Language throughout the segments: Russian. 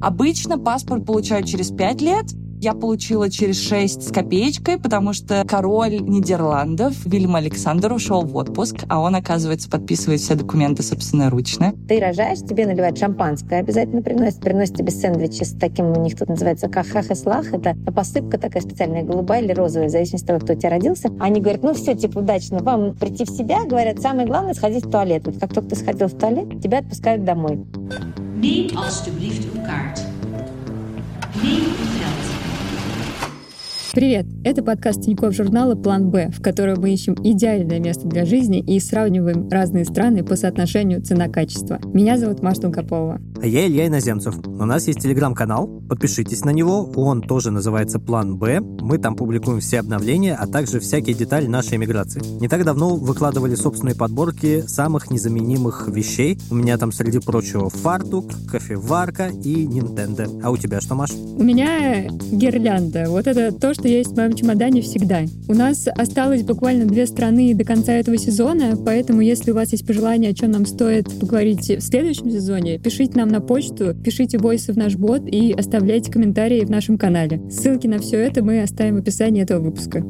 Обычно паспорт получают через 5 лет, я получила через 6 с копеечкой, потому что король Нидерландов Вильям Александр ушел в отпуск, а он, оказывается, подписывает все документы собственноручно. Ты рожаешь, тебе наливают шампанское, обязательно приносят. Приносят тебе сэндвичи с таким, у них тут называется кахах и слах. Это посыпка такая специальная, голубая или розовая, в зависимости от того, кто у тебя родился. Они говорят, ну все, типа, удачно, вам прийти в себя. Говорят, самое главное сходить в туалет. Вот как только ты сходил в туалет, тебя отпускают домой. Neem alstublieft uw kaart. Neem. Привет! Это подкаст Тинькофф журнала «План Б», в котором мы ищем идеальное место для жизни и сравниваем разные страны по соотношению цена-качество. Меня зовут Маша Долгополова. А я Илья Иноземцев. У нас есть телеграм-канал, подпишитесь на него, он тоже называется «План Б». Мы там публикуем все обновления, а также всякие детали нашей эмиграции. Не так давно выкладывали собственные подборки самых незаменимых вещей. У меня там, среди прочего, фартук, кофеварка и Nintendo. А у тебя что, Маш? У меня гирлянда. Вот это то, что есть в моем чемодане всегда. У нас осталось буквально две страны до конца этого сезона, поэтому если у вас есть пожелания, о чем нам стоит поговорить в следующем сезоне, пишите нам на почту, пишите войсы в наш бот и оставляйте комментарии в нашем канале. Ссылки на все это мы оставим в описании этого выпуска.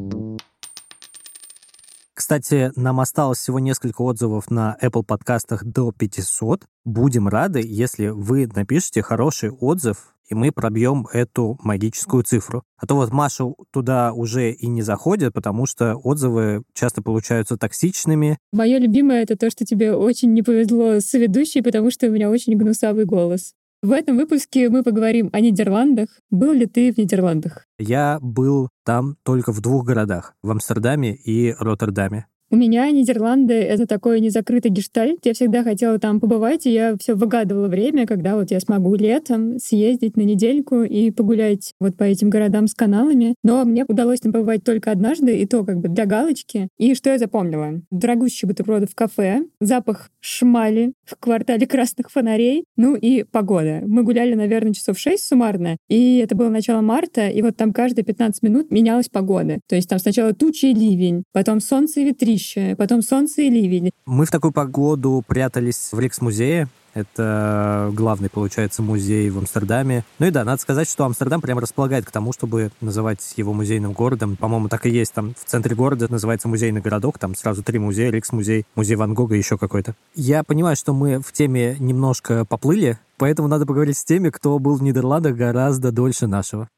Кстати, нам осталось всего несколько отзывов на Apple подкастах до 500. Будем рады, если вы напишите хороший отзыв и мы пробьем эту магическую цифру. А то вот Маша туда уже и не заходит, потому что отзывы часто получаются токсичными. Мое любимое — это то, что тебе очень не повезло с ведущей, потому что у меня очень гнусавый голос. В этом выпуске мы поговорим о Нидерландах. Был ли ты в Нидерландах? Я был там только в двух городах, в Амстердаме и Роттердаме. У меня Нидерланды — это такой незакрытый гештальт. Я всегда хотела там побывать, и я все выгадывала время, когда вот я смогу летом съездить на недельку и погулять вот по этим городам с каналами. Но мне удалось там побывать только однажды, и то как бы для галочки. И что я запомнила? Дорогущие бутерброды в кафе, запах шмали в квартале красных фонарей, ну и погода. Мы гуляли, наверное, часов 6 суммарно, и это было начало марта, и вот там каждые 15 минут менялась погода. То есть там сначала тучи и ливень, потом солнце и ветрищ, дождище, потом солнце и ливень. Мы в такую погоду прятались в Рикс-музее. Это главный, получается, музей в Амстердаме. Ну и да, надо сказать, что Амстердам прям располагает к тому, чтобы называть его музейным городом. По-моему, так и есть. Там в центре города называется музейный городок. Там сразу три музея. Рикс-музей, музей Ван Гога и еще какой-то. Я понимаю, что мы в теме немножко поплыли, поэтому надо поговорить с теми, кто был в Нидерландах гораздо дольше нашего.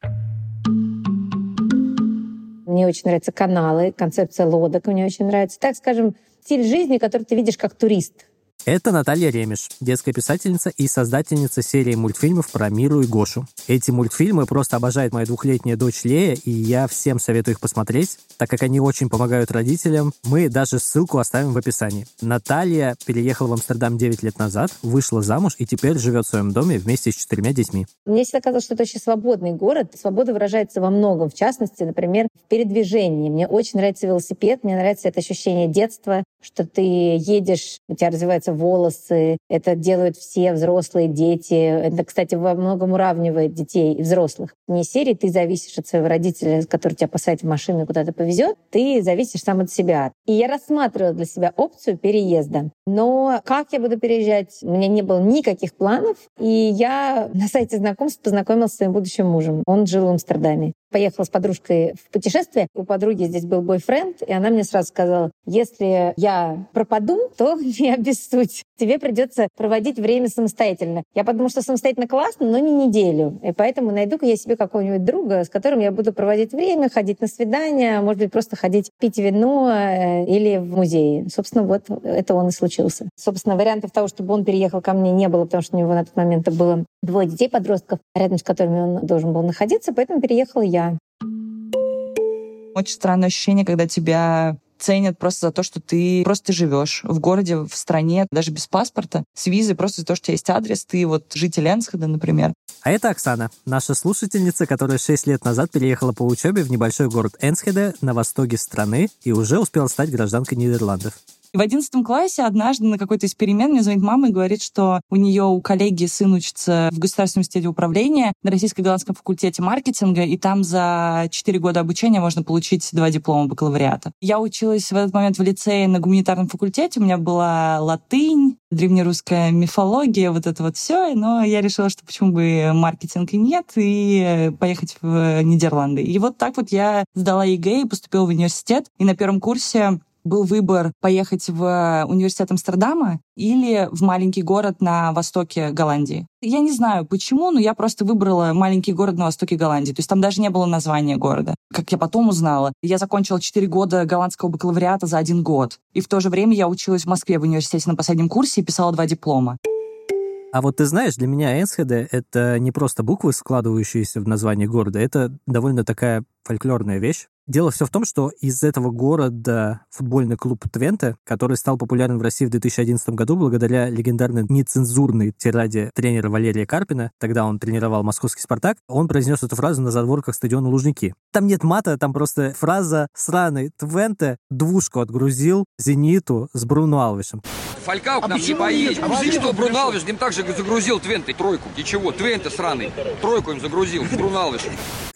Мне очень нравятся каналы, концепция лодок мне очень нравится. Так скажем, стиль жизни, который ты видишь как турист. Это Наталья Ремеш, детская писательница и создательница серии мультфильмов про Миру и Гошу. Эти мультфильмы просто обожает моя двухлетняя дочь Лея, и я всем советую их посмотреть, так как они очень помогают родителям. Мы даже ссылку оставим в описании. Наталья переехала в Амстердам 9 лет назад, вышла замуж и теперь живет в своем доме вместе с четырьмя детьми. Мне всегда казалось, что это очень свободный город. Свобода выражается во многом. В частности, например, в передвижении. Мне очень нравится велосипед, мне нравится это ощущение детства, что ты едешь, у тебя развивается волосы. Это делают все взрослые, дети. Это, кстати, во многом уравнивает детей и взрослых. Не серии ты зависишь от своего родителя, который тебя посадит в машину и куда-то повезет. Ты зависишь сам от себя. И я рассматривала для себя опцию переезда. Но как я буду переезжать? У меня не было никаких планов. И я на сайте знакомств познакомилась с своим будущим мужем. Он жил в Амстердаме поехала с подружкой в путешествие. У подруги здесь был бойфренд, и она мне сразу сказала, если я пропаду, то не обессудь. Тебе придется проводить время самостоятельно. Я подумала, что самостоятельно классно, но не неделю. И поэтому найду-ка я себе какого-нибудь друга, с которым я буду проводить время, ходить на свидания, может быть, просто ходить пить вино э, или в музей. Собственно, вот это он и случился. Собственно, вариантов того, чтобы он переехал ко мне, не было, потому что у него на тот момент было двое детей-подростков, рядом с которыми он должен был находиться, поэтому переехала я. Очень странное ощущение, когда тебя ценят просто за то, что ты просто живешь в городе, в стране, даже без паспорта, с визой, просто за то, что у тебя есть адрес, ты вот житель Энсхеда, например. А это Оксана, наша слушательница, которая 6 лет назад переехала по учебе в небольшой город Энсхеде на востоке страны и уже успела стать гражданкой Нидерландов. И в одиннадцатом классе однажды на какой-то из перемен мне звонит мама и говорит, что у нее у коллеги сын учится в Государственном университете управления на российско-голландском факультете маркетинга, и там за 4 года обучения можно получить два диплома бакалавриата. Я училась в этот момент в лицее на гуманитарном факультете, у меня была латынь, древнерусская мифология, вот это вот все, но я решила, что почему бы маркетинг и нет, и поехать в Нидерланды. И вот так вот я сдала ЕГЭ и поступила в университет, и на первом курсе был выбор поехать в университет Амстердама или в маленький город на востоке Голландии. Я не знаю почему, но я просто выбрала маленький город на востоке Голландии. То есть там даже не было названия города. Как я потом узнала, я закончила 4 года голландского бакалавриата за один год. И в то же время я училась в Москве в университете на последнем курсе и писала два диплома. А вот ты знаешь, для меня Энсхеде — это не просто буквы, складывающиеся в название города, это довольно такая фольклорная вещь. Дело все в том, что из этого города футбольный клуб Твенте, который стал популярен в России в 2011 году благодаря легендарной нецензурной тираде тренера Валерия Карпина, тогда он тренировал московский «Спартак», он произнес эту фразу на задворках стадиона Лужники. Там нет мата, там просто фраза «Сраный Твенте двушку отгрузил «Зениту» с Бруно Алвишем». Фалькау к нам не поедет. А что, Бруно Алвиш им также загрузил Твенте тройку. И чего? Твенте сраный. Тройку им загрузил Алвишем.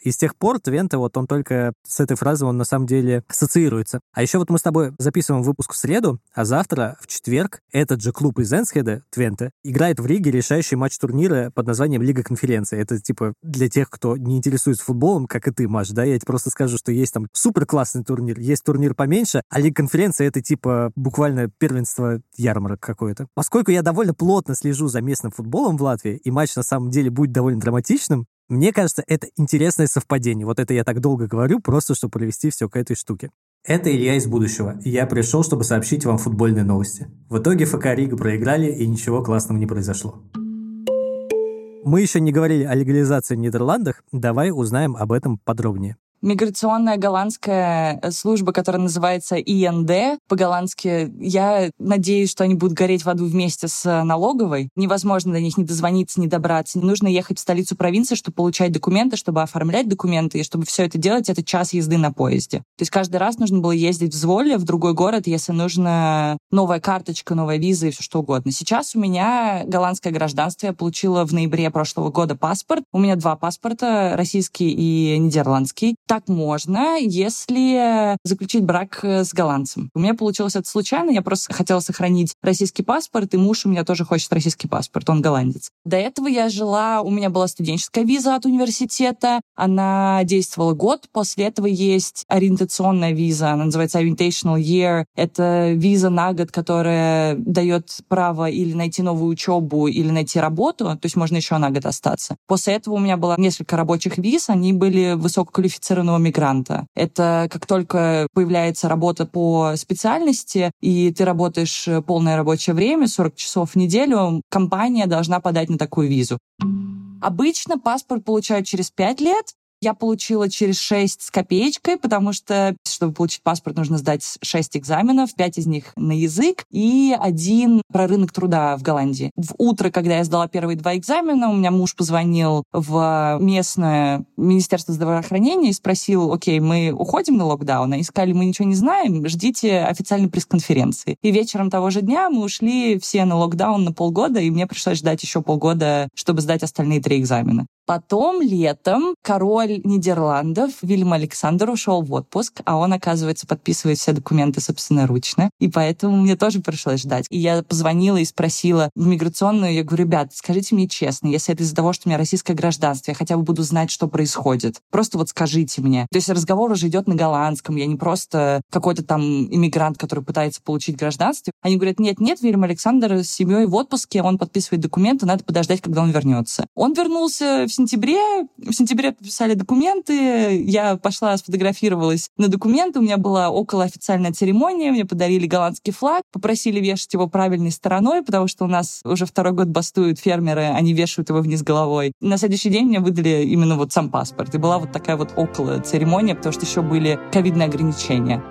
И с тех пор Твенте, вот он только с этой фразы он на самом деле ассоциируется. А еще вот мы с тобой записываем выпуск в среду, а завтра, в четверг, этот же клуб из Энсхеда, Твенте, играет в Риге решающий матч турнира под названием Лига конференции. Это типа для тех, кто не интересуется футболом, как и ты, Маш, да, я тебе просто скажу, что есть там супер классный турнир, есть турнир поменьше, а Лига конференции это типа буквально первенство ярмарок какое-то. Поскольку я довольно плотно слежу за местным футболом в Латвии, и матч на самом деле будет довольно драматичным, мне кажется, это интересное совпадение. Вот это я так долго говорю, просто чтобы привести все к этой штуке. Это Илья из будущего, и я пришел, чтобы сообщить вам футбольные новости. В итоге ФК Рига проиграли, и ничего классного не произошло. Мы еще не говорили о легализации в Нидерландах, давай узнаем об этом подробнее миграционная голландская э, служба, которая называется ИНД по-голландски. Я надеюсь, что они будут гореть в аду вместе с э, налоговой. Невозможно до них не дозвониться, не добраться. Не нужно ехать в столицу провинции, чтобы получать документы, чтобы оформлять документы, и чтобы все это делать, это час езды на поезде. То есть каждый раз нужно было ездить в Зволе, в другой город, если нужна новая карточка, новая виза и все что угодно. Сейчас у меня голландское гражданство. Я получила в ноябре прошлого года паспорт. У меня два паспорта, российский и нидерландский так можно, если заключить брак э, с голландцем. У меня получилось это случайно, я просто хотела сохранить российский паспорт, и муж у меня тоже хочет российский паспорт, он голландец. До этого я жила, у меня была студенческая виза от университета, она действовала год, после этого есть ориентационная виза, она называется Orientational Year. Это виза на год, которая дает право или найти новую учебу, или найти работу, то есть можно еще на год остаться. После этого у меня было несколько рабочих виз, они были высококвалифицированные квалифицированного мигранта. Это как только появляется работа по специальности, и ты работаешь полное рабочее время, 40 часов в неделю, компания должна подать на такую визу. Обычно паспорт получают через 5 лет, я получила через 6 с копеечкой, потому что, чтобы получить паспорт, нужно сдать 6 экзаменов, 5 из них на язык и один про рынок труда в Голландии. В утро, когда я сдала первые два экзамена, у меня муж позвонил в местное Министерство здравоохранения и спросил, окей, мы уходим на локдаун? Они сказали, мы ничего не знаем, ждите официальной пресс-конференции. И вечером того же дня мы ушли все на локдаун на полгода, и мне пришлось ждать еще полгода, чтобы сдать остальные три экзамена. Потом летом король Нидерландов Вильям Александр ушел в отпуск, а он, оказывается, подписывает все документы собственноручно. И поэтому мне тоже пришлось ждать. И я позвонила и спросила в миграционную, я говорю, ребят, скажите мне честно, если это из-за того, что у меня российское гражданство, я хотя бы буду знать, что происходит. Просто вот скажите мне. То есть разговор уже идет на голландском, я не просто какой-то там иммигрант, который пытается получить гражданство. Они говорят, нет, нет, Вильям Александр с семьей в отпуске, он подписывает документы, надо подождать, когда он вернется. Он вернулся сентябре. В сентябре подписали документы. Я пошла, сфотографировалась на документы. У меня была около официальная церемония. Мне подарили голландский флаг. Попросили вешать его правильной стороной, потому что у нас уже второй год бастуют фермеры. Они вешают его вниз головой. На следующий день мне выдали именно вот сам паспорт. И была вот такая вот около церемония, потому что еще были ковидные ограничения.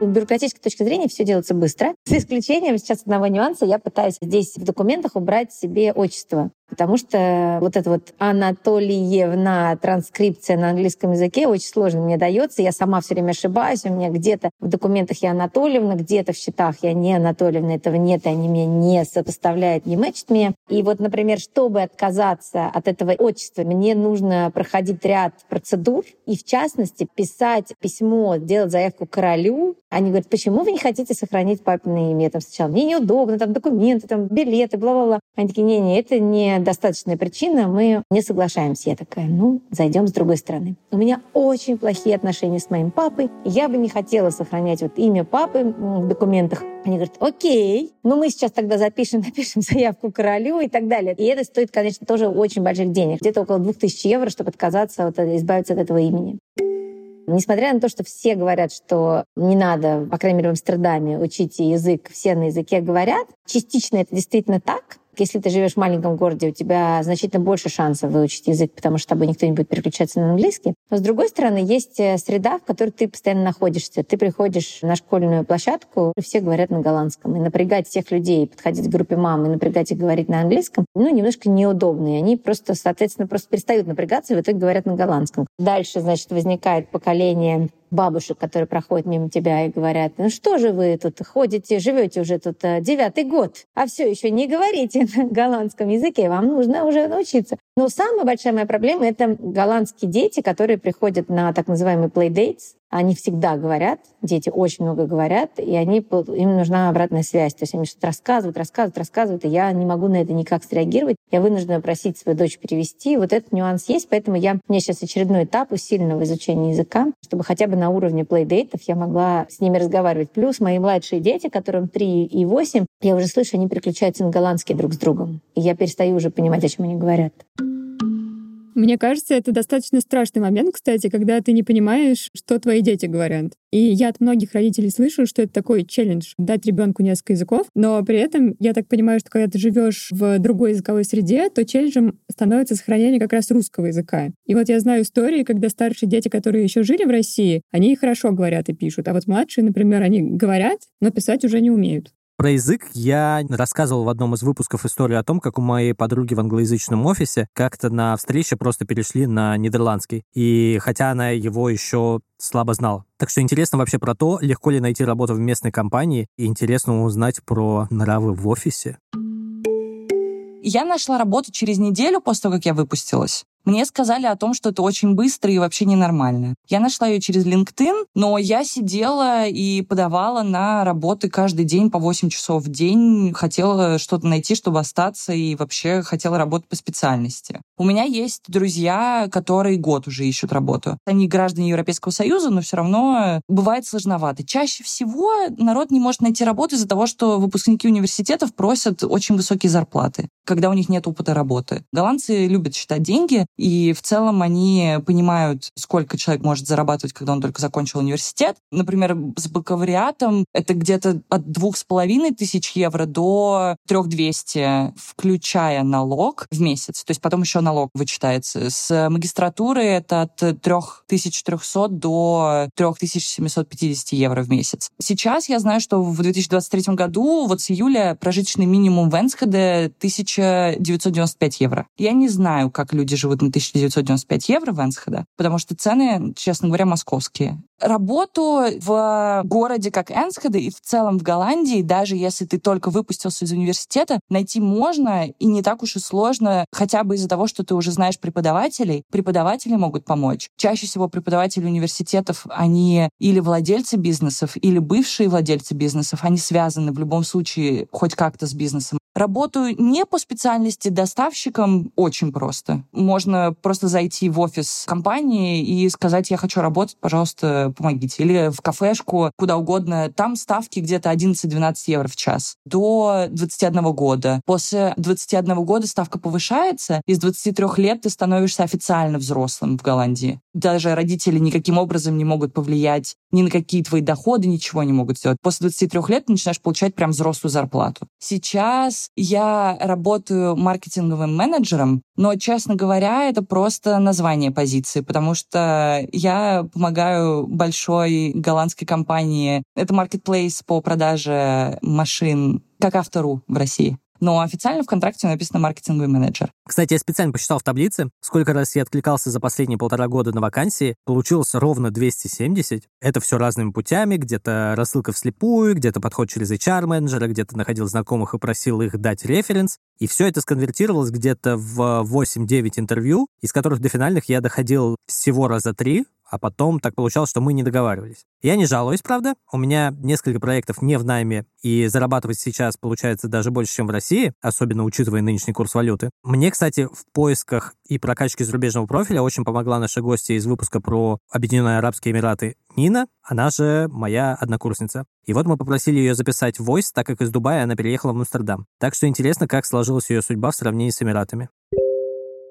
С бюрократической точки зрения все делается быстро. С исключением сейчас одного нюанса. Я пытаюсь здесь в документах убрать себе отчество. Потому что вот эта вот Анатольевна транскрипция на английском языке очень сложно мне дается. Я сама все время ошибаюсь. У меня где-то в документах я Анатольевна, где-то в счетах я не Анатольевна. Этого нет, и они меня не сопоставляют, не мэчат меня. И вот, например, чтобы отказаться от этого отчества, мне нужно проходить ряд процедур и, в частности, писать письмо, делать заявку королю. Они говорят, почему вы не хотите сохранить папиное имя? Там сначала, мне неудобно, там документы, там билеты, бла-бла-бла. Они такие, не-не, это не достаточная причина, мы не соглашаемся. Я такая, ну, зайдем с другой стороны. У меня очень плохие отношения с моим папой. Я бы не хотела сохранять вот имя папы в документах. Они говорят, окей, ну мы сейчас тогда запишем, напишем заявку королю и так далее. И это стоит, конечно, тоже очень больших денег. Где-то около 2000 евро, чтобы отказаться, вот, избавиться от этого имени. Несмотря на то, что все говорят, что не надо, по крайней мере, в Амстердаме учить язык, все на языке говорят, частично это действительно так, если ты живешь в маленьком городе, у тебя значительно больше шансов выучить язык, потому что тобой никто не будет переключаться на английский. Но с другой стороны, есть э, среда, в которой ты постоянно находишься. Ты приходишь на школьную площадку, и все говорят на голландском. И напрягать всех людей, подходить к группе мам и напрягать их говорить на английском, ну, немножко неудобно. И они просто, соответственно, просто перестают напрягаться и в итоге говорят на голландском. Дальше, значит, возникает поколение бабушек, которые проходят мимо тебя и говорят, ну что же вы тут ходите, живете уже тут э, девятый год, а все еще не говорите на голландском языке, вам нужно уже научиться. Но самая большая моя проблема — это голландские дети, которые приходят на так называемый playdates, они всегда говорят, дети очень много говорят, и они, им нужна обратная связь. То есть они что-то рассказывают, рассказывают, рассказывают, и я не могу на это никак среагировать. Я вынуждена просить свою дочь перевести. Вот этот нюанс есть, поэтому я, у меня сейчас очередной этап усиленного изучения языка, чтобы хотя бы на уровне плейдейтов я могла с ними разговаривать. Плюс мои младшие дети, которым 3 и 8, я уже слышу, они переключаются на голландский друг с другом. И я перестаю уже понимать, о чем они говорят. Мне кажется, это достаточно страшный момент, кстати, когда ты не понимаешь, что твои дети говорят. И я от многих родителей слышу, что это такой челлендж — дать ребенку несколько языков, но при этом я так понимаю, что когда ты живешь в другой языковой среде, то челленджем становится сохранение как раз русского языка. И вот я знаю истории, когда старшие дети, которые еще жили в России, они хорошо говорят и пишут, а вот младшие, например, они говорят, но писать уже не умеют. Про язык я рассказывал в одном из выпусков историю о том, как у моей подруги в англоязычном офисе как-то на встрече просто перешли на нидерландский. И хотя она его еще слабо знала. Так что интересно вообще про то, легко ли найти работу в местной компании, и интересно узнать про нравы в офисе. Я нашла работу через неделю после того, как я выпустилась. Мне сказали о том, что это очень быстро и вообще ненормально. Я нашла ее через LinkedIn, но я сидела и подавала на работы каждый день по 8 часов в день. Хотела что-то найти, чтобы остаться, и вообще хотела работать по специальности. У меня есть друзья, которые год уже ищут работу. Они граждане Европейского Союза, но все равно бывает сложновато. Чаще всего народ не может найти работу из-за того, что выпускники университетов просят очень высокие зарплаты, когда у них нет опыта работы. Голландцы любят считать деньги, и в целом они понимают, сколько человек может зарабатывать, когда он только закончил университет. Например, с бакалавриатом это где-то от двух с половиной тысяч евро до трех двести, включая налог в месяц. То есть потом еще налог вычитается. С магистратуры это от 3300 до 3750 евро в месяц. Сейчас я знаю, что в 2023 году, вот с июля, прожиточный минимум в Энсхеде 1995 евро. Я не знаю, как люди живут на 1995 евро в Энсхеде, потому что цены, честно говоря, московские. Работу в городе как Энсхеде и в целом в Голландии, даже если ты только выпустился из университета, найти можно и не так уж и сложно, хотя бы из-за того, что ты уже знаешь преподавателей. Преподаватели могут помочь. Чаще всего преподаватели университетов, они или владельцы бизнесов, или бывшие владельцы бизнесов, они связаны в любом случае хоть как-то с бизнесом. Работаю не по специальности доставщиком очень просто. Можно просто зайти в офис компании и сказать, я хочу работать, пожалуйста, помогите. Или в кафешку, куда угодно. Там ставки где-то 11-12 евро в час. До 21 года. После 21 года ставка повышается, и с 23 лет ты становишься официально взрослым в Голландии. Даже родители никаким образом не могут повлиять ни на какие твои доходы, ничего не могут сделать. После 23 лет ты начинаешь получать прям взрослую зарплату. Сейчас я работаю маркетинговым менеджером, но, честно говоря, это просто название позиции, потому что я помогаю большой голландской компании. Это маркетплейс по продаже машин, как автору в России Но официально в контракте написано маркетинговый менеджер. Кстати, я специально посчитал в таблице, сколько раз я откликался за последние полтора года на вакансии. Получилось ровно 270. Это все разными путями. Где-то рассылка вслепую, где-то подход через HR-менеджера, где-то находил знакомых и просил их дать референс. И все это сконвертировалось где-то в 8-9 интервью, из которых до финальных я доходил всего раза три, а потом так получалось, что мы не договаривались. Я не жалуюсь, правда. У меня несколько проектов не в найме, и зарабатывать сейчас получается даже больше, чем в России, особенно учитывая нынешний курс валюты. Мне, кстати, в поисках и прокачке зарубежного профиля очень помогла наша гостья из выпуска про Объединенные Арабские Эмираты Нина, она же моя однокурсница. И вот мы попросили ее записать войс, так как из Дубая она переехала в Амстердам. Так что интересно, как сложилась ее судьба в сравнении с Эмиратами.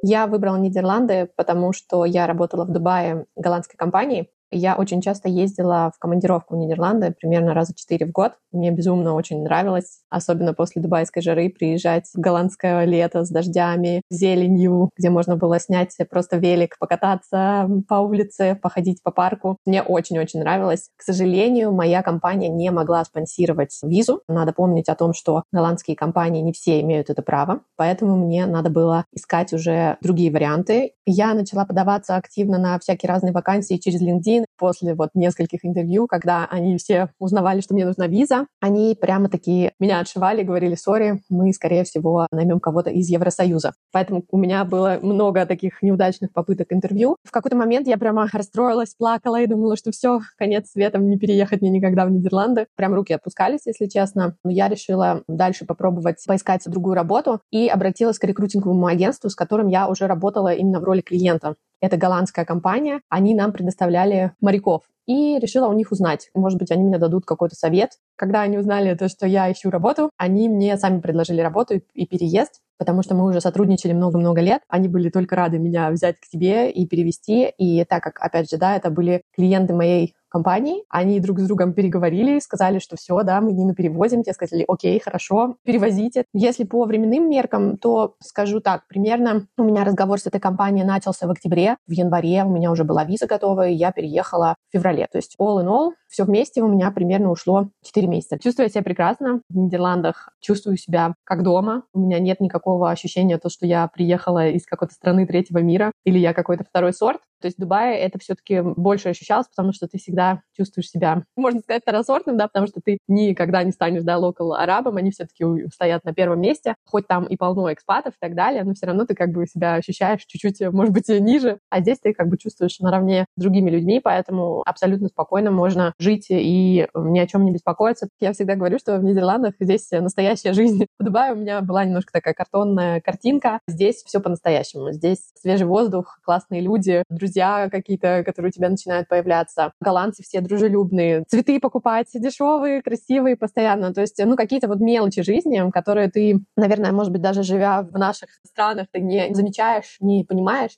Я выбрала Нидерланды, потому что я работала в Дубае голландской компании, я очень часто ездила в командировку в Нидерланды, примерно раза четыре в год. Мне безумно очень нравилось, особенно после дубайской жары, приезжать в голландское лето с дождями, зеленью, где можно было снять просто велик, покататься по улице, походить по парку. Мне очень-очень нравилось. К сожалению, моя компания не могла спонсировать визу. Надо помнить о том, что голландские компании не все имеют это право, поэтому мне надо было искать уже другие варианты. Я начала подаваться активно на всякие разные вакансии через LinkedIn, после вот нескольких интервью, когда они все узнавали, что мне нужна виза, они прямо такие меня отшивали, говорили, сори, мы, скорее всего, наймем кого-то из Евросоюза. Поэтому у меня было много таких неудачных попыток интервью. В какой-то момент я прямо расстроилась, плакала и думала, что все, конец света, не переехать мне никогда в Нидерланды. Прям руки отпускались, если честно. Но я решила дальше попробовать поискать другую работу и обратилась к рекрутинговому агентству, с которым я уже работала именно в роли клиента. Это голландская компания. Они нам предоставляли моряков. И решила у них узнать. Может быть, они мне дадут какой-то совет. Когда они узнали то, что я ищу работу, они мне сами предложили работу и переезд потому что мы уже сотрудничали много-много лет. Они были только рады меня взять к себе и перевести. И так как, опять же, да, это были клиенты моей компаний. Они друг с другом переговорили, сказали, что все, да, мы Нину перевозим. Те сказали, окей, хорошо, перевозите. Если по временным меркам, то скажу так, примерно у меня разговор с этой компанией начался в октябре. В январе у меня уже была виза готова, и я переехала в феврале. То есть all in all, все вместе у меня примерно ушло 4 месяца. Чувствую себя прекрасно в Нидерландах, чувствую себя как дома. У меня нет никакого ощущения, то, что я приехала из какой-то страны третьего мира или я какой-то второй сорт. То есть в Дубае это все-таки больше ощущалось, потому что ты всегда чувствуешь себя, можно сказать, второсортным, да, потому что ты никогда не станешь, да, локал арабом, они все-таки стоят на первом месте, хоть там и полно экспатов и так далее, но все равно ты как бы себя ощущаешь чуть-чуть, может быть, ниже, а здесь ты как бы чувствуешь наравне с другими людьми, поэтому абсолютно спокойно можно жить и ни о чем не беспокоиться. Я всегда говорю, что в Нидерландах здесь настоящая жизнь. В Дубае у меня была немножко такая картонная картинка. Здесь все по-настоящему. Здесь свежий воздух, классные люди, друзья какие-то, которые у тебя начинают появляться. Голландцы все дружелюбные. Цветы покупать дешевые, красивые постоянно. То есть, ну, какие-то вот мелочи жизни, которые ты, наверное, может быть, даже живя в наших странах, ты не замечаешь, не понимаешь.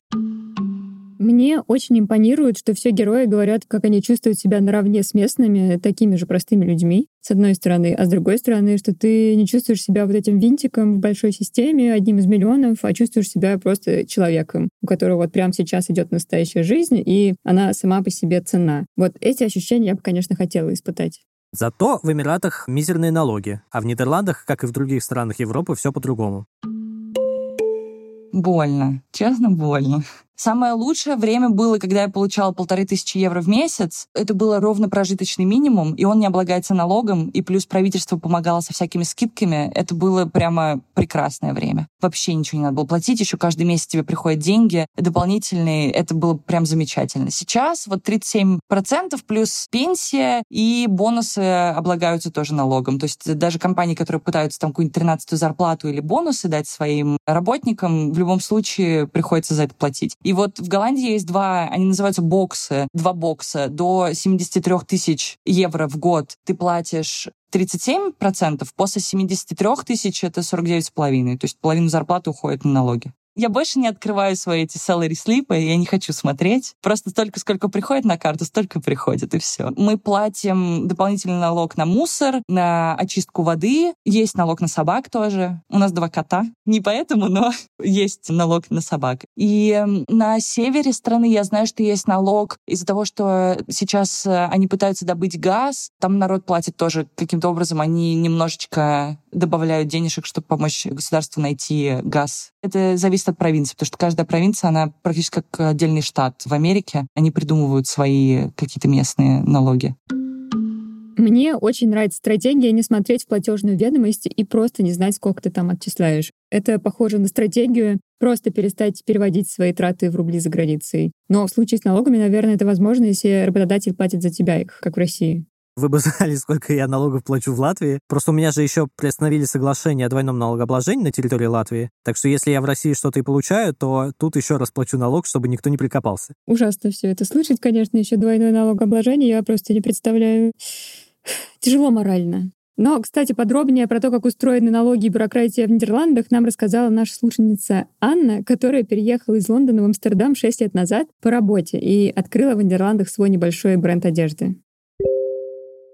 Мне очень импонирует, что все герои говорят, как они чувствуют себя наравне с местными, такими же простыми людьми, с одной стороны, а с другой стороны, что ты не чувствуешь себя вот этим винтиком в большой системе, одним из миллионов, а чувствуешь себя просто человеком, у которого вот прямо сейчас идет настоящая жизнь, и она сама по себе цена. Вот эти ощущения я бы, конечно, хотела испытать. Зато в Эмиратах мизерные налоги, а в Нидерландах, как и в других странах Европы, все по-другому. Больно. Честно, больно. Самое лучшее время было, когда я получала полторы тысячи евро в месяц. Это было ровно прожиточный минимум, и он не облагается налогом, и плюс правительство помогало со всякими скидками. Это было прямо прекрасное время. Вообще ничего не надо было платить, еще каждый месяц тебе приходят деньги дополнительные. Это было прям замечательно. Сейчас вот 37% плюс пенсия и бонусы облагаются тоже налогом. То есть даже компании, которые пытаются там какую-нибудь 13 зарплату или бонусы дать своим работникам, в любом случае приходится за это платить. И вот в Голландии есть два, они называются боксы, два бокса. До 73 тысяч евро в год ты платишь 37%, после 73 тысяч это 49,5%. То есть половину зарплаты уходит на налоги. Я больше не открываю свои эти salary слипы, я не хочу смотреть. Просто столько, сколько приходит на карту, столько приходит, и все. Мы платим дополнительный налог на мусор, на очистку воды. Есть налог на собак тоже. У нас два кота. Не поэтому, но есть налог на собак. И на севере страны я знаю, что есть налог из-за того, что сейчас э, они пытаются добыть газ. Там народ платит тоже каким-то образом. Они немножечко добавляют денежек, чтобы помочь государству найти газ. Это зависит от провинции, потому что каждая провинция, она практически как отдельный штат в Америке. Они придумывают свои какие-то местные налоги. Мне очень нравится стратегия не смотреть в платежную ведомость и просто не знать, сколько ты там отчисляешь. Это похоже на стратегию просто перестать переводить свои траты в рубли за границей. Но в случае с налогами, наверное, это возможно, если работодатель платит за тебя их, как в России. Вы бы знали, сколько я налогов плачу в Латвии. Просто у меня же еще приостановили соглашение о двойном налогообложении на территории Латвии. Так что если я в России что-то и получаю, то тут еще раз плачу налог, чтобы никто не прикопался. Ужасно все это слышать, конечно, еще двойное налогообложение. Я просто не представляю. Тяжело морально. Но, кстати, подробнее про то, как устроены налоги и бюрократия в Нидерландах, нам рассказала наша слушательница Анна, которая переехала из Лондона в Амстердам 6 лет назад по работе и открыла в Нидерландах свой небольшой бренд одежды.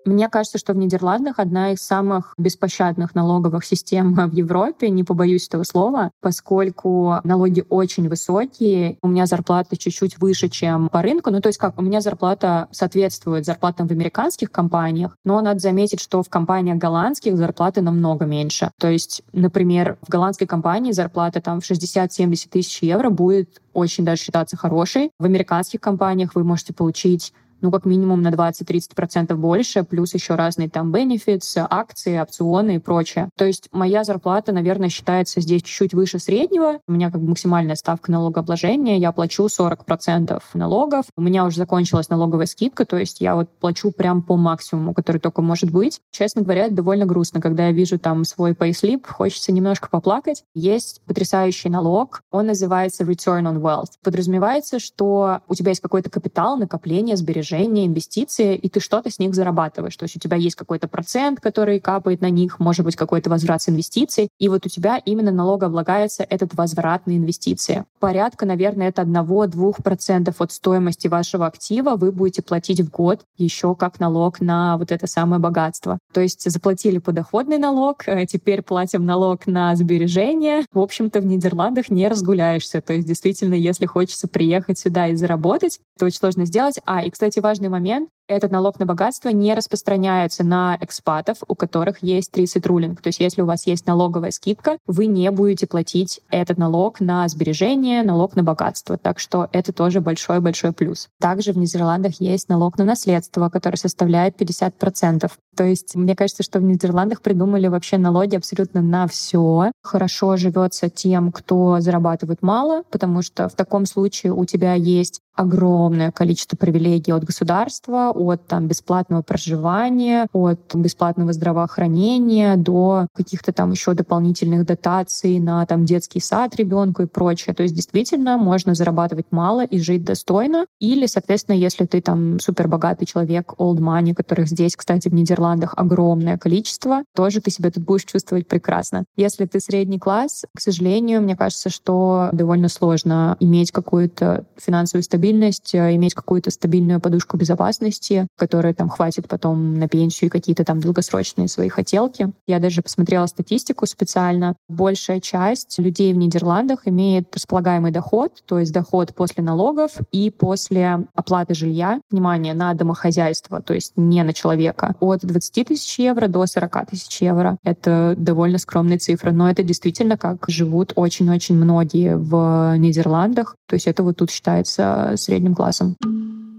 Мне кажется, что в Нидерландах одна из самых беспощадных налоговых систем в Европе, не побоюсь этого слова, поскольку налоги очень высокие. У меня зарплата чуть-чуть выше, чем по рынку. Ну, то есть как, у меня зарплата соответствует зарплатам в американских компаниях, но надо заметить, что в компаниях голландских зарплаты намного меньше. То есть, например, в голландской компании зарплата там в 60-70 тысяч евро будет очень даже считаться хорошей. В американских компаниях вы можете получить ну, как минимум на 20-30% больше, плюс еще разные там benefits, акции, опционы и прочее. То есть моя зарплата, наверное, считается здесь чуть-чуть выше среднего. У меня как бы максимальная ставка налогообложения, я плачу 40% налогов. У меня уже закончилась налоговая скидка, то есть я вот плачу прям по максимуму, который только может быть. Честно говоря, это довольно грустно, когда я вижу там свой payslip, хочется немножко поплакать. Есть потрясающий налог, он называется Return on Wealth. Подразумевается, что у тебя есть какой-то капитал, накопление, сбережения, сбережения, инвестиции, и ты что-то с них зарабатываешь. То есть у тебя есть какой-то процент, который капает на них, может быть, какой-то возврат с инвестиций, и вот у тебя именно налогооблагается этот возврат на инвестиции. Порядка, наверное, это 1-2% от стоимости вашего актива вы будете платить в год еще как налог на вот это самое богатство. То есть заплатили подоходный налог, э, теперь платим налог на сбережения. В общем-то, в Нидерландах не разгуляешься. То есть действительно, если хочется приехать сюда и заработать, это очень сложно сделать. А, и, кстати, важный момент этот налог на богатство не распространяется на экспатов, у которых есть 30 рулинг. То есть если у вас есть налоговая скидка, вы не будете платить этот налог на сбережение, налог на богатство. Так что это тоже большой-большой плюс. Также в Нидерландах есть налог на наследство, который составляет 50%. То есть мне кажется, что в Нидерландах придумали вообще налоги абсолютно на все. Хорошо живется тем, кто зарабатывает мало, потому что в таком случае у тебя есть огромное количество привилегий от государства, от там, бесплатного проживания, от бесплатного здравоохранения до каких-то там еще дополнительных дотаций на там, детский сад ребенку и прочее. То есть действительно можно зарабатывать мало и жить достойно. Или, соответственно, если ты там супербогатый человек, old money, которых здесь, кстати, в Нидерландах огромное количество, тоже ты себя тут будешь чувствовать прекрасно. Если ты средний класс, к сожалению, мне кажется, что довольно сложно иметь какую-то финансовую стабильность, иметь какую-то стабильную подушку безопасности, пенсии, которой там хватит потом на пенсию и какие-то там долгосрочные свои хотелки. Я даже посмотрела статистику специально. Большая часть людей в Нидерландах имеет располагаемый доход, то есть доход после налогов и после оплаты жилья, внимание, на домохозяйство, то есть не на человека, от 20 тысяч евро до 40 тысяч евро. Это довольно скромные цифры, но это действительно как живут очень-очень многие в Нидерландах. То есть это вот тут считается средним классом.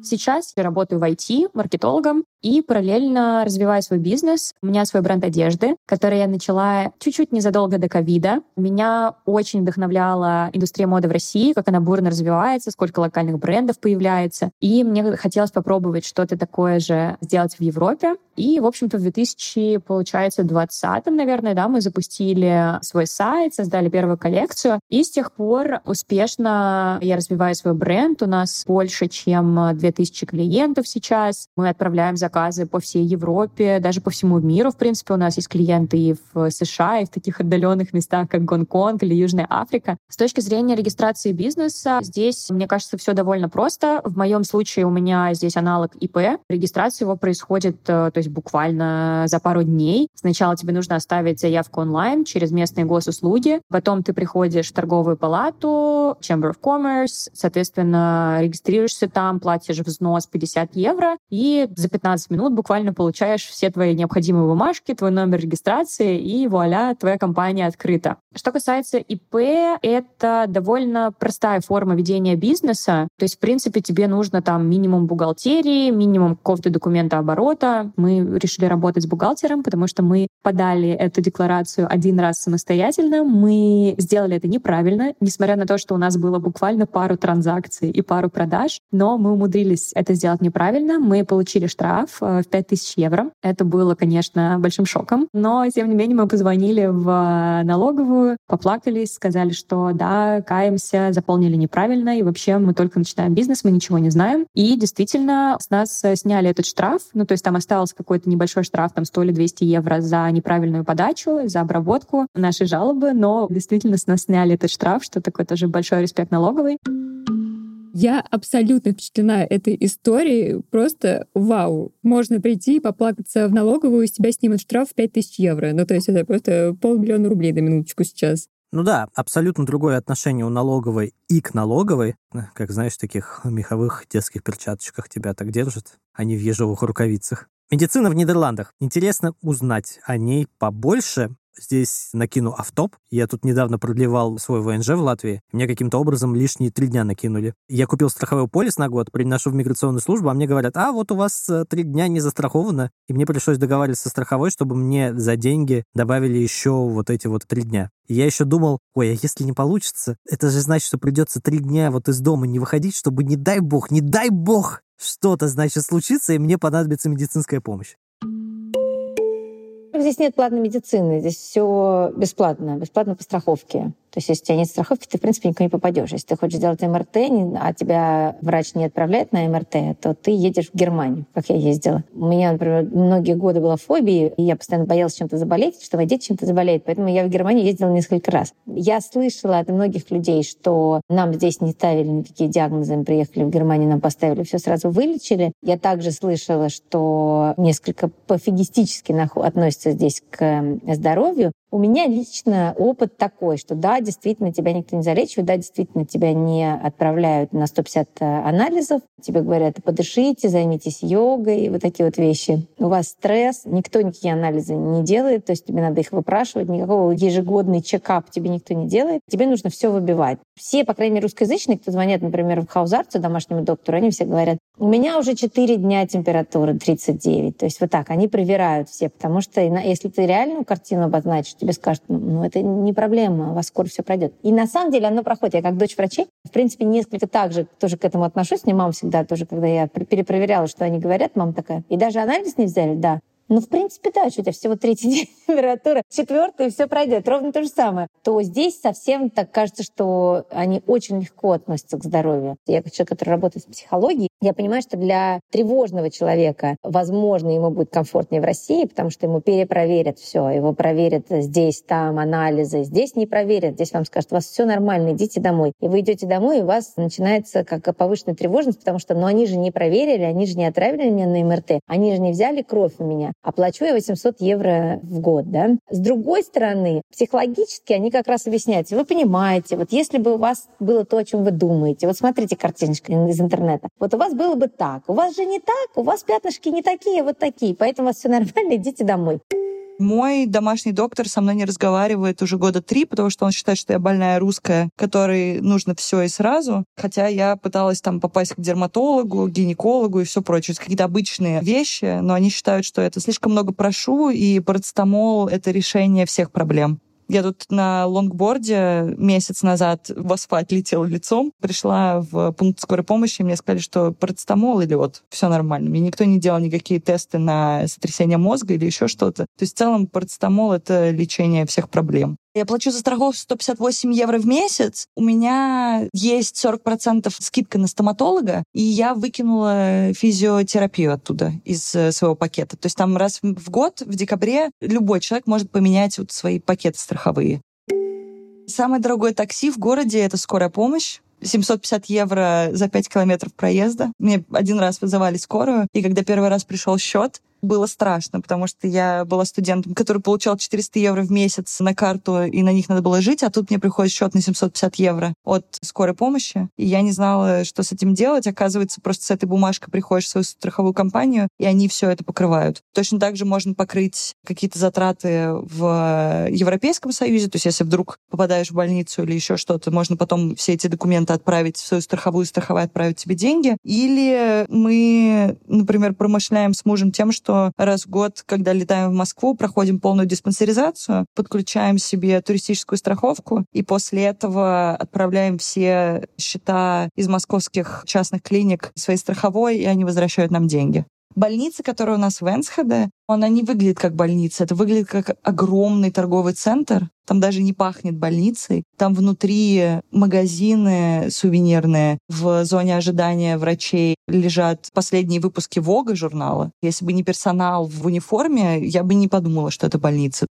Сейчас я работаю в IT, маркетологом, и параллельно развиваю свой бизнес. У меня свой бренд одежды, который я начала чуть-чуть незадолго до ковида. Меня очень вдохновляла индустрия моды в России, как она бурно развивается, сколько локальных брендов появляется. И мне хотелось попробовать что-то такое же сделать в Европе. И, в общем-то, в 2000, получается, 20 наверное, да, мы запустили свой сайт, создали первую коллекцию. И с тех пор успешно я развиваю свой бренд. У нас больше, чем 2000 клиентов сейчас. Мы отправляем заказы по всей Европе, даже по всему миру. В принципе, у нас есть клиенты и в США, и в таких отдаленных местах, как Гонконг или Южная Африка. С точки зрения регистрации бизнеса, здесь, мне кажется, все довольно просто. В моем случае у меня здесь аналог ИП. Регистрация его происходит, э, то есть буквально за пару дней. Сначала тебе нужно оставить заявку онлайн через местные госуслуги. Потом ты приходишь в торговую палату, Chamber of Commerce, соответственно, регистрируешься там, платишь взнос 50 евро, и за 15 минут буквально получаешь все твои необходимые бумажки, твой номер регистрации, и вуаля, твоя компания открыта. Что касается ИП, это довольно простая форма ведения бизнеса. То есть, в принципе, тебе нужно там минимум бухгалтерии, минимум какого-то документа оборота. Мы решили работать с бухгалтером, потому что мы подали эту декларацию один раз самостоятельно. Мы сделали это неправильно, несмотря на то, что у нас было буквально пару транзакций и пару продаж, но мы умудрились это сделать неправильно. Мы получили штраф э, в 5000 евро. Это было, конечно, большим шоком, но, тем не менее, мы позвонили в налоговую, поплакались, сказали, что да, каемся, заполнили неправильно, и вообще мы только начинаем бизнес, мы ничего не знаем. И действительно, с нас э, сняли этот штраф, ну, то есть там остался какой-то небольшой штраф, там 100 или 200 евро за неправильную подачу, за обработку нашей жалобы, но действительно с нас сняли этот штраф, что такое тоже большой респект налоговый. Я абсолютно впечатлена этой историей. Просто вау. Можно прийти и поплакаться в налоговую, и с тебя снимут штраф в 5000 евро. Ну, то есть это просто полмиллиона рублей на минуточку сейчас. Ну да, абсолютно другое отношение у налоговой и к налоговой. Как знаешь, в таких меховых детских перчаточках тебя так держат, а не в ежовых рукавицах. Медицина в Нидерландах. Интересно узнать о ней побольше. Здесь накину автоп. Я тут недавно продлевал свой ВНЖ в Латвии. Мне каким-то образом лишние три дня накинули. Я купил страховой полис на год, приношу в миграционную службу, а мне говорят, а вот у вас э, три дня не застраховано. И мне пришлось договариваться со страховой, чтобы мне за деньги добавили еще вот эти вот три дня. И я еще думал, ой, а если не получится, это же значит, что придется три дня вот из дома не выходить, чтобы не дай бог, не дай бог, что-то, значит, случится, и мне понадобится медицинская помощь. Здесь нет платной медицины, здесь все бесплатно, бесплатно по страховке. То есть, если у тебя нет страховки, ты, в принципе, никуда не попадешь. Если ты хочешь сделать МРТ, а тебя врач не отправляет на МРТ, то ты едешь в Германию, как я ездила. У меня, например, многие годы была фобия, и я постоянно боялась чем-то заболеть, что мои дети чем-то заболеют. Поэтому я в Германию ездила несколько раз. Я слышала от многих людей, что нам здесь не ставили никакие диагнозы, мы приехали в Германию, нам поставили, все сразу вылечили. Я также слышала, что несколько пофигистически относятся здесь к здоровью. У меня лично опыт такой, что да, действительно, тебя никто не залечивает, да, действительно, тебя не отправляют на 150 э, анализов, тебе говорят, подышите, займитесь йогой, вот такие вот вещи. У вас стресс, никто никакие анализы не делает, то есть тебе надо их выпрашивать, никакого ежегодный чекап тебе никто не делает, тебе нужно все выбивать. Все, по крайней мере, русскоязычные, кто звонят, например, в Хаузарцу, домашнему доктору, они все говорят, у меня уже 4 дня температура 39. То есть вот так, они проверяют все, потому что если ты реальную картину обозначишь, тебе скажут, ну это не проблема, у вас скоро все пройдет. И на самом деле оно проходит. Я как дочь врачей, в принципе, несколько так же тоже к этому отношусь. Мне мама всегда тоже, когда я перепроверяла, что они говорят, мама такая, и даже анализ не взяли, да. Ну, в принципе, да, что у тебя всего третий день температура, четвертый, и все пройдет. Ровно то же самое. То здесь совсем так кажется, что они очень легко относятся к здоровью. Я как человек, который работает с психологией, я понимаю, что для тревожного человека, возможно, ему будет комфортнее в России, потому что ему перепроверят все. Его проверят здесь, там, анализы. Здесь не проверят. Здесь вам скажут, у вас все нормально, идите домой. И вы идете домой, и у вас начинается как повышенная тревожность, потому что, ну, они же не проверили, они же не отправили меня на МРТ, они же не взяли кровь у меня оплачу я 800 евро в год, да. С другой стороны, психологически они как раз объясняют, вы понимаете, вот если бы у вас было то, о чем вы думаете, вот смотрите картиночка из интернета, вот у вас было бы так, у вас же не так, у вас пятнышки не такие, вот такие, поэтому у вас все нормально, идите домой. Мой домашний доктор со мной не разговаривает уже года три, потому что он считает, что я больная русская, которой нужно все и сразу. Хотя я пыталась там попасть к дерматологу, гинекологу и все прочее. Какие-то обычные вещи, но они считают, что это слишком много прошу, и парацетамол — это решение всех проблем. Я тут на лонгборде месяц назад в асфальт летела лицом, пришла в пункт скорой помощи, и мне сказали, что парацетамол или вот все нормально. Мне никто не делал никакие тесты на сотрясение мозга или еще что-то. То есть в целом парацетамол — это лечение всех проблем. Я плачу за страховку 158 евро в месяц. У меня есть 40% скидка на стоматолога, и я выкинула физиотерапию оттуда из э, своего пакета. То есть там раз в год, в декабре, любой человек может поменять вот свои пакеты страховые. Самое дорогое такси в городе — это скорая помощь. 750 евро за 5 километров проезда. Мне один раз вызывали скорую, и когда первый раз пришел счет, было страшно, потому что я была студентом, который получал 400 евро в месяц на карту, и на них надо было жить, а тут мне приходит счет на 750 евро от скорой помощи, и я не знала, что с этим делать. Оказывается, просто с этой бумажкой приходишь в свою страховую компанию, и они все это покрывают. Точно так же можно покрыть какие-то затраты в Европейском Союзе, то есть если вдруг попадаешь в больницу или еще что-то, можно потом все эти документы отправить в свою страховую, страховая отправить тебе деньги. Или мы, например, промышляем с мужем тем, что что раз в год, когда летаем в Москву, проходим полную диспансеризацию, подключаем себе туристическую страховку, и после этого отправляем все счета из московских частных клиник своей страховой, и они возвращают нам деньги. Больница, которая у нас в Энсхеде, она не выглядит как больница, это выглядит как огромный торговый центр. Там даже не пахнет больницей. Там внутри магазины сувенирные. В зоне ожидания врачей лежат последние выпуски Вога журнала. Если бы не персонал в униформе, я бы не подумала, что это больница.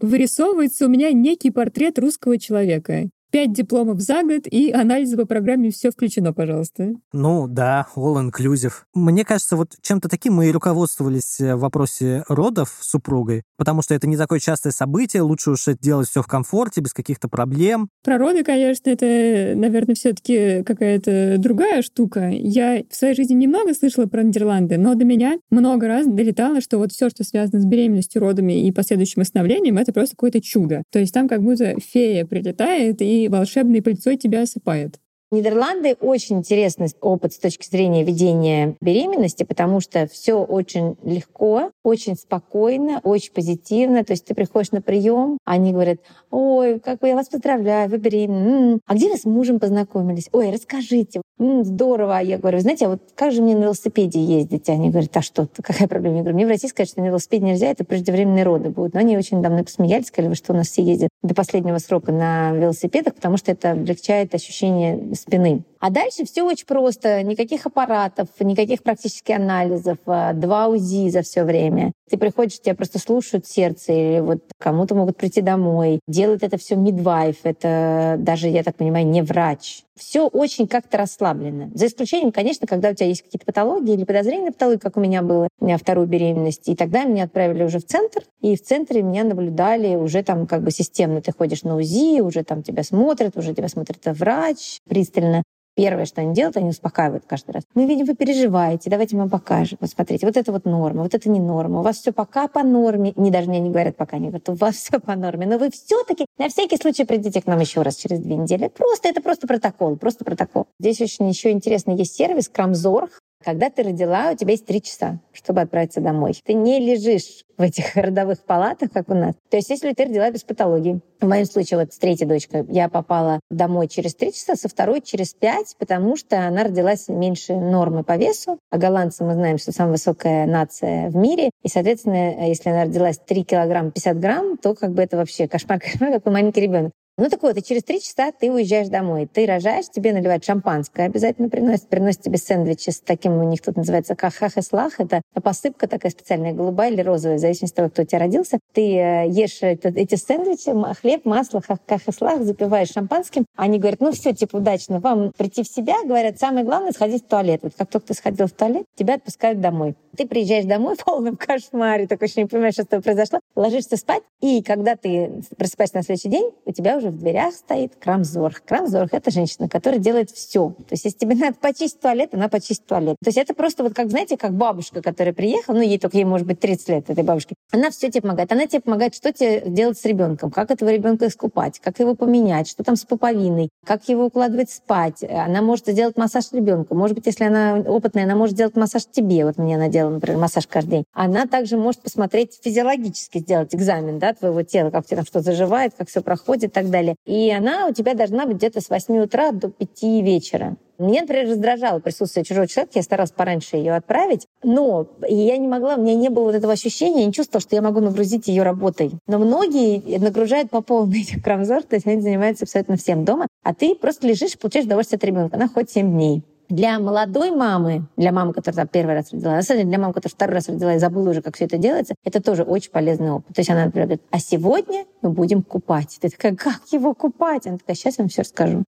Вырисовывается у меня некий портрет русского человека. Пять дипломов за год и анализы по программе «Все включено», пожалуйста. Ну да, all inclusive. Мне кажется, вот чем-то таким мы и руководствовались э, в вопросе родов с супругой, потому что это не такое частое событие, лучше уж это делать все в комфорте, без каких-то проблем. Про роды, конечно, это, наверное, все таки какая-то другая штука. Я в своей жизни немного слышала про Нидерланды, но до меня много раз долетало, что вот все, что связано с беременностью, родами и последующим восстановлением, это просто какое-то чудо. То есть там как будто фея прилетает и волшебной пыльцой тебя осыпает. Нидерланды очень интересный опыт с точки зрения ведения беременности, потому что все очень легко, очень спокойно, очень позитивно. То есть ты приходишь на прием, они говорят, ой, как бы я вас поздравляю, вы беременны. М-м, а где вы с мужем познакомились? Ой, расскажите. М-м, здорово. Я говорю, знаете, а вот как же мне на велосипеде ездить? Они говорят, а что, какая проблема? Я говорю, мне в России сказать, что на велосипеде нельзя, это преждевременные роды будут. Но они очень давно посмеялись, сказали, что у нас все ездят до последнего срока на велосипедах, потому что это облегчает ощущение Spinning. А дальше все очень просто. Никаких аппаратов, никаких практически анализов, а, два УЗИ за все время. Ты приходишь, тебя просто слушают сердце, или вот кому-то могут прийти домой. Делают это все мидвайф, это даже, я так понимаю, не врач. Все очень как-то расслаблено. За исключением, конечно, когда у тебя есть какие-то патологии или подозрения на патологию, как у меня было, у меня вторую беременность. И тогда меня отправили уже в центр, и в центре меня наблюдали уже там как бы системно. Ты ходишь на УЗИ, уже там тебя смотрят, уже тебя смотрит врач пристально. Первое, что они делают, они успокаивают каждый раз. Мы видим, вы переживаете, давайте мы покажем. Вот смотрите, вот это вот норма, вот это не норма. У вас все пока по норме. Не даже мне не говорят пока, они говорят, у вас все по норме. Но вы все-таки на всякий случай придите к нам еще раз через две недели. Просто это просто протокол, просто протокол. Здесь очень еще интересно есть сервис Крамзорг. Когда ты родила, у тебя есть три часа, чтобы отправиться домой. Ты не лежишь в этих родовых палатах, как у нас. То есть, если ты родила без патологии. В моем случае, вот с третьей дочкой, я попала домой через три часа, со второй через пять, потому что она родилась меньше нормы по весу. А голландцы, мы знаем, что самая высокая нация в мире. И, соответственно, если она родилась 3 килограмма 50 грамм, то как бы это вообще кошмар, кошмар, какой маленький ребенок. Ну так вот, и через три часа ты уезжаешь домой. Ты рожаешь, тебе наливают шампанское обязательно приносят. Приносят тебе сэндвичи с таким, у них тут называется кахах и слах. Это посыпка такая специальная, голубая или розовая, в зависимости от того, кто у тебя родился. Ты э, ешь эти сэндвичи, хлеб, масло, ках и слах, запиваешь шампанским. Они говорят, ну все, типа, удачно, вам прийти в себя. Говорят, самое главное сходить в туалет. Вот как только ты сходил в туалет, тебя отпускают домой. Ты приезжаешь домой в полном кошмаре, так очень не понимаешь, что с тобой произошло. Ложишься спать, и когда ты просыпаешься на следующий день, у тебя уже в дверях стоит крамзорг. Крамзорг — это женщина, которая делает все. То есть если тебе надо почистить туалет, она почистит туалет. То есть это просто вот как, знаете, как бабушка, которая приехала, ну ей только ей может быть 30 лет, этой бабушке. Она все тебе помогает. Она тебе помогает, что тебе делать с ребенком, как этого ребенка искупать, как его поменять, что там с пуповиной, как его укладывать спать. Она может сделать массаж ребенку. Может быть, если она опытная, она может сделать массаж тебе. Вот мне она делала делала, например, массаж каждый день, она также может посмотреть физиологически, сделать экзамен да, твоего тела, как у тебя там что заживает, как все проходит и так далее. И она у тебя должна быть где-то с 8 утра до 5 вечера. Мне, например, раздражало присутствие чужого человека, я старалась пораньше ее отправить, но я не могла, у меня не было вот этого ощущения, я не чувствовала, что я могу нагрузить ее работой. Но многие нагружают по полной этих крамзор, то есть они занимаются абсолютно всем дома, а ты просто лежишь получаешь удовольствие от ребенка. Она хоть 7 дней. Для молодой мамы, для мамы, которая там первый раз родила, на самом деле для мамы, которая второй раз родила и забыла уже, как все это делается, это тоже очень полезный опыт. То есть она, например, говорит, а сегодня мы будем купать. Ты такая, как его купать? Она такая, сейчас я вам все расскажу.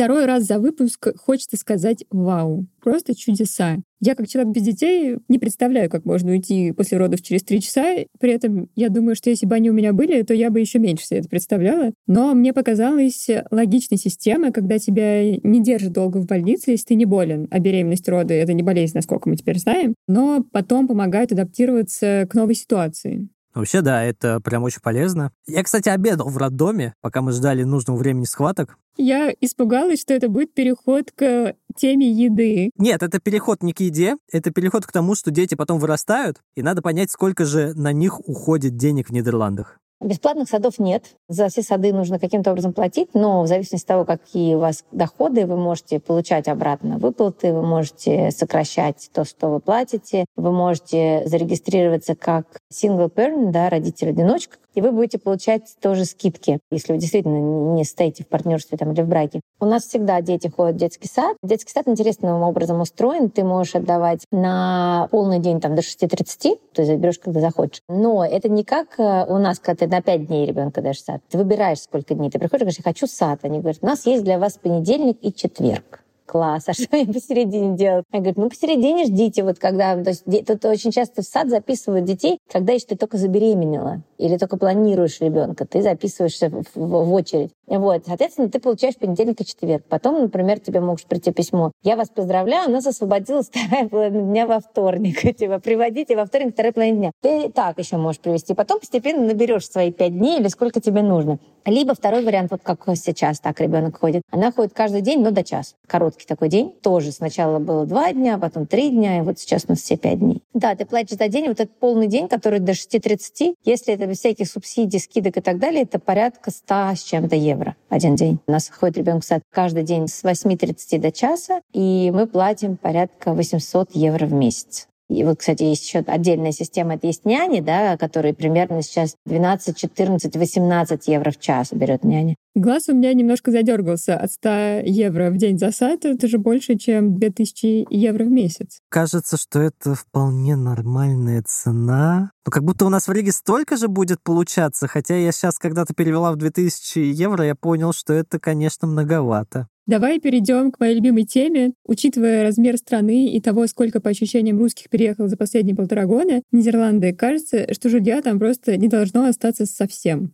Второй раз за выпуск хочется сказать «Вау!» Просто чудеса. Я, как человек без детей, не представляю, как можно уйти после родов через три часа. При этом я думаю, что если бы они у меня были, то я бы еще меньше себе это представляла. Но мне показалась логичной система, когда тебя не держат долго в больнице, если ты не болен. А беременность роды — это не болезнь, насколько мы теперь знаем. Но потом помогают адаптироваться к новой ситуации. Вообще, да, это прям очень полезно. Я, кстати, обедал в роддоме, пока мы ждали нужного времени схваток. Я испугалась, что это будет переход к теме еды. Нет, это переход не к еде, это переход к тому, что дети потом вырастают, и надо понять, сколько же на них уходит денег в Нидерландах. Бесплатных садов нет. За все сады нужно каким-то образом платить, но в зависимости от того, какие у вас доходы, вы можете получать обратно выплаты, вы можете сокращать то, что вы платите, вы можете зарегистрироваться как single parent, да, родитель-одиночка, и вы будете получать тоже скидки, если вы действительно не стоите в партнерстве там, или в браке. У нас всегда дети ходят в детский сад. Детский сад интересным образом устроен. Ты можешь отдавать на полный день там, до 6.30, то есть заберешь, когда захочешь. Но это не как э, у нас, когда ты на 5 дней ребенка даешь сад. Ты выбираешь, сколько дней. Ты приходишь и говоришь, я хочу сад. Они говорят, у нас есть для вас понедельник и четверг класс, а что мне посередине делать? Я говорю, ну посередине ждите, вот когда, то есть тут очень часто в сад записывают детей, когда еще ты только забеременела или только планируешь ребенка, ты записываешься в, в, очередь. Вот, соответственно, ты получаешь понедельник и четверг. Потом, например, тебе могут прийти письмо. Я вас поздравляю, у нас освободилась вторая половина дня во вторник. Типа, приводите во вторник вторая половина дня. Ты так еще можешь привести. Потом постепенно наберешь свои пять дней или сколько тебе нужно. Либо второй вариант, вот как сейчас так ребенок ходит. Она ходит каждый день, но до час. Короткий такой день. Тоже сначала было два дня, потом три дня, и вот сейчас у нас все пять дней. Да, ты платишь за день, вот этот полный день, который до 6.30, если это без всяких субсидий, скидок и так далее, это порядка 100 с чем-то евро один день. У нас ходит ребенок в сад каждый день с 8.30 до часа, и мы платим порядка 800 евро в месяц. И вот, кстати, есть еще отдельная система, это есть няни, да, которые примерно сейчас 12, 14, 18 евро в час берет няня. Глаз у меня немножко задергался от 100 евро в день за сад. Это же больше, чем 2000 евро в месяц. Кажется, что это вполне нормальная цена. Ну, как будто у нас в Риге столько же будет получаться, хотя я сейчас когда-то перевела в 2000 евро, я понял, что это, конечно, многовато. Давай перейдем к моей любимой теме. Учитывая размер страны и того, сколько по ощущениям русских переехало за последние полтора года, Нидерланды, кажется, что жилья там просто не должно остаться совсем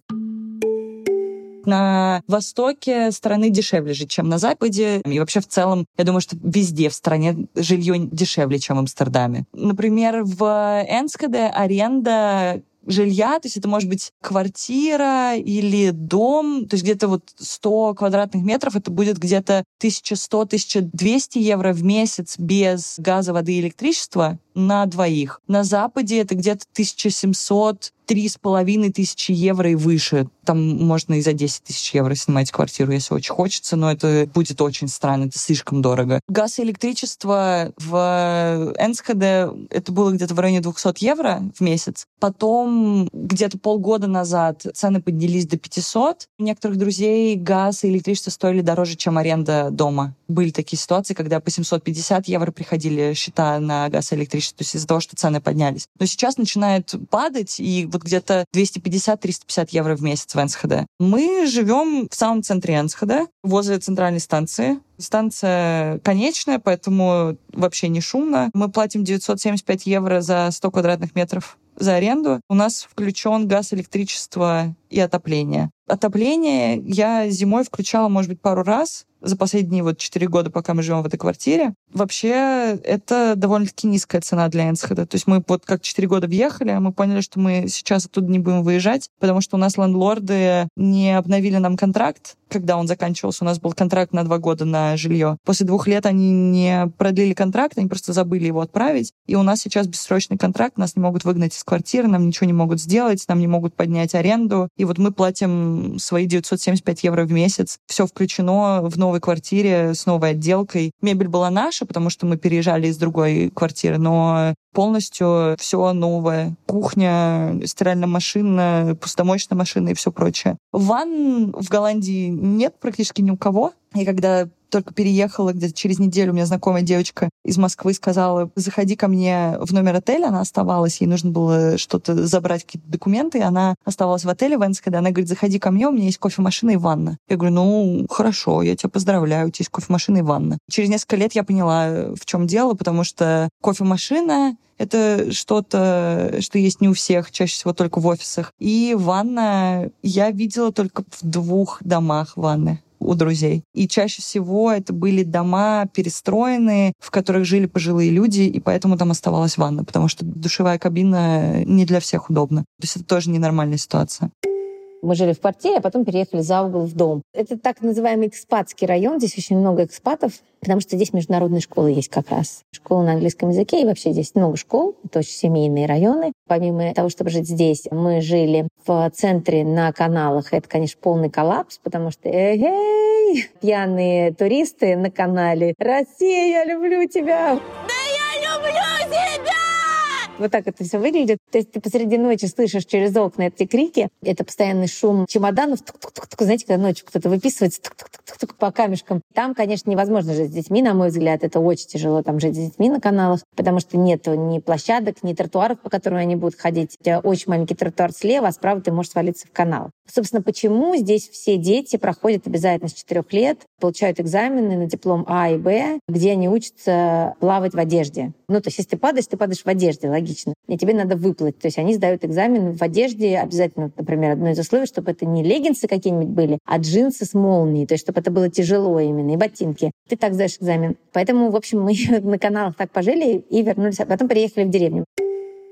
на востоке страны дешевле жить, чем на западе. И вообще в целом, я думаю, что везде в стране жилье дешевле, чем в Амстердаме. Например, в Энскеде аренда жилья, то есть это может быть квартира или дом, то есть где-то вот 100 квадратных метров, это будет где-то 1100-1200 евро в месяц без газа, воды и электричества на двоих. На Западе это где-то 1700 три с половиной тысячи евро и выше. Там можно и за 10 тысяч евро снимать квартиру, если очень хочется, но это будет очень странно, это слишком дорого. Газ и электричество в Энсхеде это было где-то в районе 200 евро в месяц. Потом где-то полгода назад цены поднялись до 500. У некоторых друзей газ и электричество стоили дороже, чем аренда дома. Были такие ситуации, когда по 750 евро приходили счета на газ и электричество, то есть из-за того, что цены поднялись. Но сейчас начинает падать, и вот где-то 250-350 евро в месяц в Энсхеде. Мы живем в самом центре Энсхеда, возле центральной станции. Станция конечная, поэтому вообще не шумно. Мы платим 975 евро за 100 квадратных метров за аренду. У нас включен газ, электричество и отопление. Отопление я зимой включала, может быть, пару раз, за последние вот четыре года, пока мы живем в этой квартире. Вообще, это довольно-таки низкая цена для Энсхеда. То есть мы вот как четыре года въехали, а мы поняли, что мы сейчас оттуда не будем выезжать, потому что у нас лендлорды не обновили нам контракт, когда он заканчивался. У нас был контракт на два года на жилье. После двух лет они не продлили контракт, они просто забыли его отправить. И у нас сейчас бессрочный контракт, нас не могут выгнать из квартиры, нам ничего не могут сделать, нам не могут поднять аренду. И вот мы платим свои 975 евро в месяц. Все включено в новой квартире с новой отделкой. Мебель была наша, потому что мы переезжали из другой квартиры, но полностью все новое. Кухня, стиральная машина, посудомоечная машина и все прочее. Ванн в Голландии нет практически ни у кого. И когда только переехала где-то через неделю, у меня знакомая девочка из Москвы сказала, заходи ко мне в номер отеля, она оставалась, ей нужно было что-то забрать, какие-то документы, и она оставалась в отеле в Энскеде, она говорит, заходи ко мне, у меня есть кофемашина и ванна. Я говорю, ну, хорошо, я тебя поздравляю, у тебя есть кофемашина и ванна. Через несколько лет я поняла, в чем дело, потому что кофемашина это что-то, что есть не у всех, чаще всего только в офисах. И ванна я видела только в двух домах ванны у друзей. И чаще всего это были дома перестроенные, в которых жили пожилые люди, и поэтому там оставалась ванна, потому что душевая кабина не для всех удобна. То есть это тоже ненормальная ситуация. Мы жили в квартире, а потом переехали за угол в дом. Это так называемый экспатский район. Здесь очень много экспатов, потому что здесь международные школы есть как раз. Школа на английском языке, и вообще здесь много школ. Это очень семейные районы. Помимо того, чтобы жить здесь, мы жили в центре на каналах. Это, конечно, полный коллапс, потому что эй, пьяные туристы на канале. Россия, я люблю тебя! Вот так это все выглядит. То есть ты посреди ночи слышишь через окна эти крики. Это постоянный шум чемоданов. Тук-тук-тук. Знаете, когда ночью кто-то выписывается тук-тук-тук по камешкам. Там, конечно, невозможно жить с детьми, на мой взгляд. Это очень тяжело там жить с детьми на каналах, потому что нет ни площадок, ни тротуаров, по которым они будут ходить. У тебя очень маленький тротуар слева, а справа ты можешь свалиться в канал. Собственно, почему здесь все дети проходят обязательно с 4 лет, получают экзамены на диплом А и Б, где они учатся плавать в одежде. Ну, то есть, если ты падаешь, ты падаешь в одежде, логично. И тебе надо выплыть. То есть они сдают экзамен в одежде. Обязательно, например, одно из условий, чтобы это не леггинсы какие-нибудь были, а джинсы с молнией. То есть, чтобы это было тяжело именно, и ботинки. Ты так сдаешь экзамен. Поэтому, в общем, мы на каналах так пожили и вернулись, а потом приехали в деревню.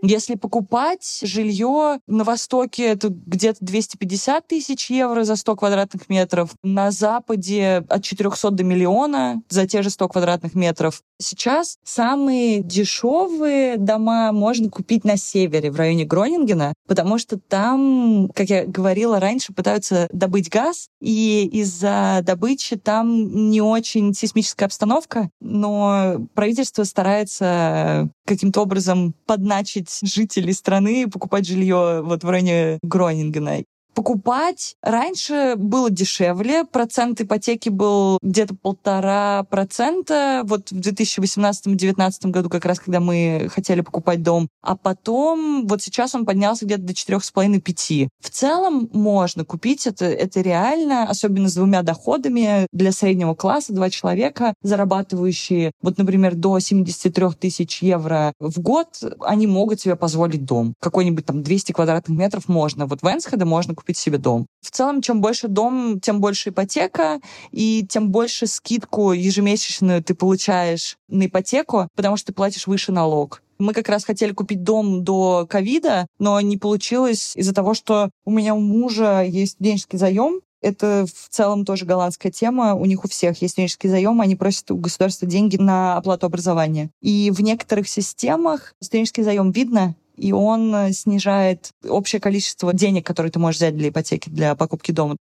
Если покупать жилье на Востоке, это где-то 250 тысяч евро за 100 квадратных метров. На Западе от 400 до миллиона за те же 100 квадратных метров. Сейчас самые дешевые дома можно купить на севере, в районе Гронингена, потому что там, как я говорила раньше, пытаются добыть газ, и из-за добычи там не очень сейсмическая обстановка, но правительство старается каким-то образом подначить жителей страны покупать жилье вот в районе Гронингена покупать. Раньше было дешевле, процент ипотеки был где-то полтора процента, вот в 2018-2019 году, как раз когда мы хотели покупать дом. А потом, вот сейчас он поднялся где-то до четырех с половиной пяти. В целом можно купить, это, это реально, особенно с двумя доходами для среднего класса, два человека, зарабатывающие, вот, например, до 73 тысяч евро в год, они могут себе позволить дом. Какой-нибудь там 200 квадратных метров можно. Вот в Энсхеде можно купить себе дом. В целом, чем больше дом, тем больше ипотека, и тем больше скидку ежемесячную ты получаешь на ипотеку, потому что ты платишь выше налог. Мы как раз хотели купить дом до ковида, но не получилось из-за того, что у меня у мужа есть студенческий заем, это в целом тоже голландская тема. У них у всех есть студенческий заем, они просят у государства деньги на оплату образования. И в некоторых системах студенческий заем видно, и он э, снижает общее количество денег, которые ты можешь взять для ипотеки, для покупки дома.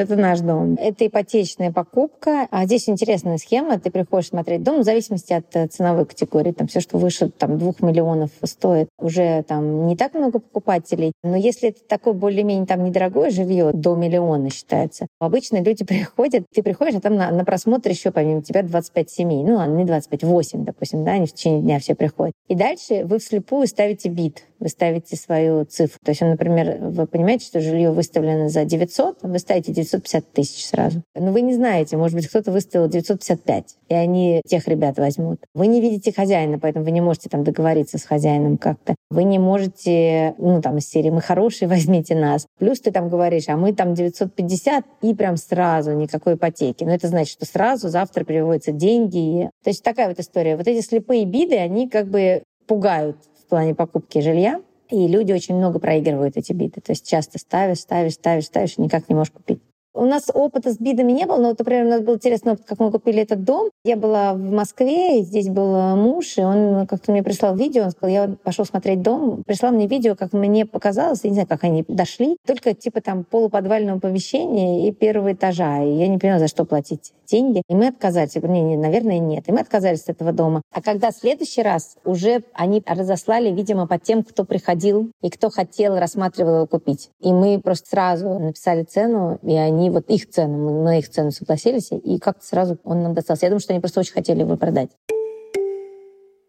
Это наш дом. Это ипотечная покупка. А здесь интересная схема. Ты приходишь смотреть дом в зависимости от э, ценовой категории. Там все, что выше там, двух миллионов стоит, уже там не так много покупателей. Но если это такое более-менее там недорогое жилье, до миллиона считается, обычно люди приходят, ты приходишь, а там на, на просмотр еще помимо тебя 25 семей. Ну ладно, не 25, 8, допустим, да, они в течение дня все приходят. И дальше вы вслепую ставите бит. Вы ставите свою цифру. То есть, например, вы понимаете, что жилье выставлено за 900, вы ставите 950 тысяч сразу. Но вы не знаете, может быть, кто-то выставил 955, и они тех ребят возьмут. Вы не видите хозяина, поэтому вы не можете там договориться с хозяином как-то. Вы не можете, ну, там, из серии «Мы хорошие, возьмите нас». Плюс ты там говоришь, а мы там 950, и прям сразу никакой ипотеки. Но это значит, что сразу завтра переводятся деньги. То есть такая вот история. Вот эти слепые биды, они как бы пугают плане покупки жилья, и люди очень много проигрывают эти биты. То есть часто ставишь, ставишь, ставишь, ставишь, и никак не можешь купить. У нас опыта с бидами не было, но, вот, например, у нас был интересный опыт, как мы купили этот дом. Я была в Москве, и здесь был муж, и он как-то мне прислал видео, он сказал, я пошел смотреть дом, прислал мне видео, как мне показалось, я не знаю, как они дошли, только типа там полуподвального помещения и первого этажа, и я не поняла, за что платить деньги. И мы отказались. Я говорю, не, не, наверное, нет. И мы отказались от этого дома. А когда в следующий раз уже они разослали, видимо, по тем, кто приходил и кто хотел, рассматривал его купить. И мы просто сразу написали цену, и они вот их цену, мы на их цену согласились, и как-то сразу он нам достался. Я думаю, что они просто очень хотели его продать.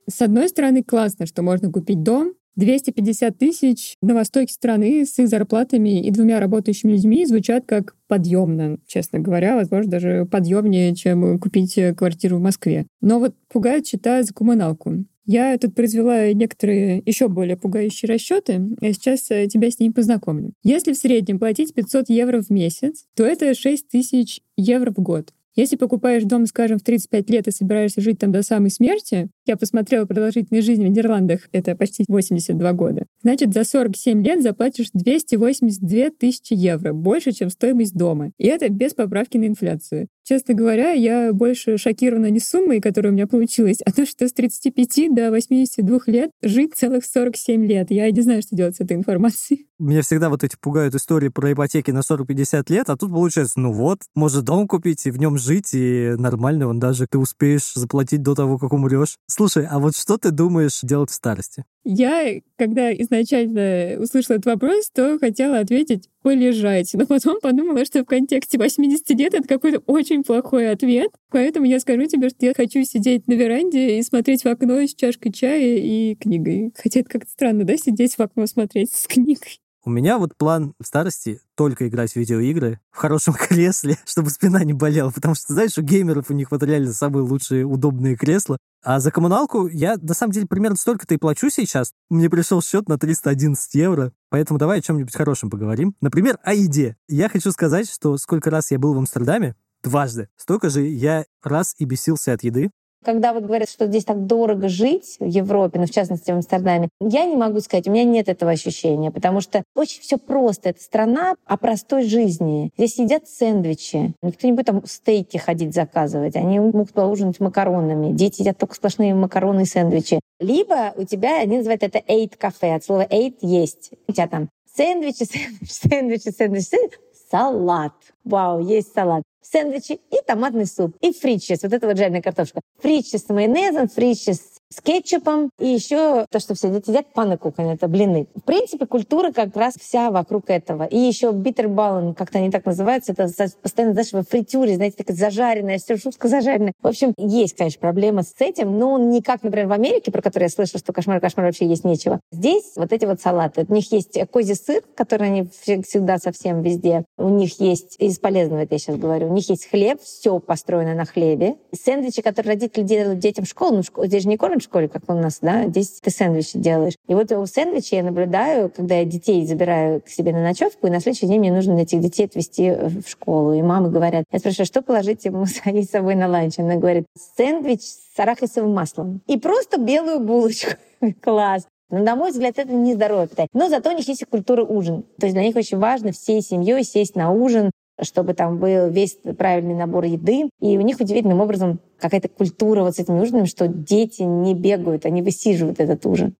С одной стороны, классно, что можно купить дом, 250 тысяч на востоке страны с их зарплатами и двумя работающими людьми звучат как подъемно, честно говоря, возможно, даже подъемнее, чем купить квартиру в Москве. Но вот пугает счета за коммуналку. Я тут произвела некоторые еще более пугающие расчеты, я сейчас э, тебя с ними познакомлю. Если в среднем платить 500 евро в месяц, то это 6 тысяч евро в год. Если покупаешь дом, скажем, в 35 лет и собираешься жить там до самой смерти, я посмотрела продолжительность жизни в Нидерландах, это почти 82 года, значит, за 47 лет заплатишь 282 тысячи евро, больше, чем стоимость дома. И это без поправки на инфляцию. Честно говоря, я больше шокирована не суммой, которая у меня получилась, а то, что с 35 до 82 лет жить целых 47 лет. Я не знаю, что делать с этой информацией. Меня всегда вот эти пугают истории про ипотеки на 40-50 лет, а тут получается, ну вот, может дом купить и в нем жить, и нормально, он даже ты успеешь заплатить до того, как умрешь. Слушай, а вот что ты думаешь делать в старости? Я, когда изначально услышала этот вопрос, то хотела ответить полежать. Но потом подумала, что в контексте 80 лет это какой-то очень плохой ответ. Поэтому я скажу тебе, что я хочу сидеть на веранде и смотреть в окно с чашкой чая и книгой. Хотя это как-то странно, да, сидеть в окно смотреть с книгой. У меня вот план в старости только играть в видеоигры в хорошем кресле, чтобы спина не болела, потому что, знаешь, у геймеров у них вот реально самые лучшие удобные кресла. А за коммуналку я, на самом деле, примерно столько-то и плачу сейчас. Мне пришел счет на 311 евро, поэтому давай о чем-нибудь хорошем поговорим. Например, о еде. Я хочу сказать, что сколько раз я был в Амстердаме, дважды, столько же я раз и бесился от еды, когда вот говорят, что здесь так дорого жить в Европе, ну, в частности, в Амстердаме, я не могу сказать, у меня нет этого ощущения, потому что очень все просто. Это страна о простой жизни. Здесь едят сэндвичи. Никто не будет там стейки ходить заказывать. Они могут поужинать макаронами. Дети едят только сплошные макароны и сэндвичи. Либо у тебя, они называют это eight кафе. От слова eight — есть. У тебя там сэндвичи, сэндвичи, сэндвичи, сэндвичи, сэндвичи салат. Вау, есть салат сэндвичи и томатный суп, и фричес, вот это вот жареная картошка. Фричес с майонезом, фричес с кетчупом, и еще то, что все дети едят, панакукан, это блины. В принципе, культура как раз вся вокруг этого. И еще битербаллен, как-то они так называются, это постоянно, знаешь, во фритюре, знаете, такая зажаренная, все жутко зажаренная. В общем, есть, конечно, проблема с этим, но не как, например, в Америке, про который я слышала, что кошмар-кошмар вообще есть нечего. Здесь вот эти вот салаты. У них есть козий сыр, который они всегда совсем везде. У них есть, из полезного это я сейчас говорю, у них есть хлеб, все построено на хлебе. Сэндвичи, которые родители делают детям в школу, ну, здесь же не кормят в школе, как у нас, да, здесь ты сэндвичи делаешь. И вот у сэндвичей я наблюдаю, когда я детей забираю к себе на ночевку, и на следующий день мне нужно этих детей отвезти в школу. И мамы говорят, я спрашиваю, что положить ему с собой на ланч? Она говорит, сэндвич с арахисовым маслом. И просто белую булочку. Класс. Но, на мой взгляд, это не здоровое питание. Но зато у них есть культура ужин. То есть для них очень важно всей семьей сесть на ужин, чтобы там был весь правильный набор еды. И у них удивительным образом какая-то культура вот с этими ужинами, что дети не бегают, они высиживают этот ужин.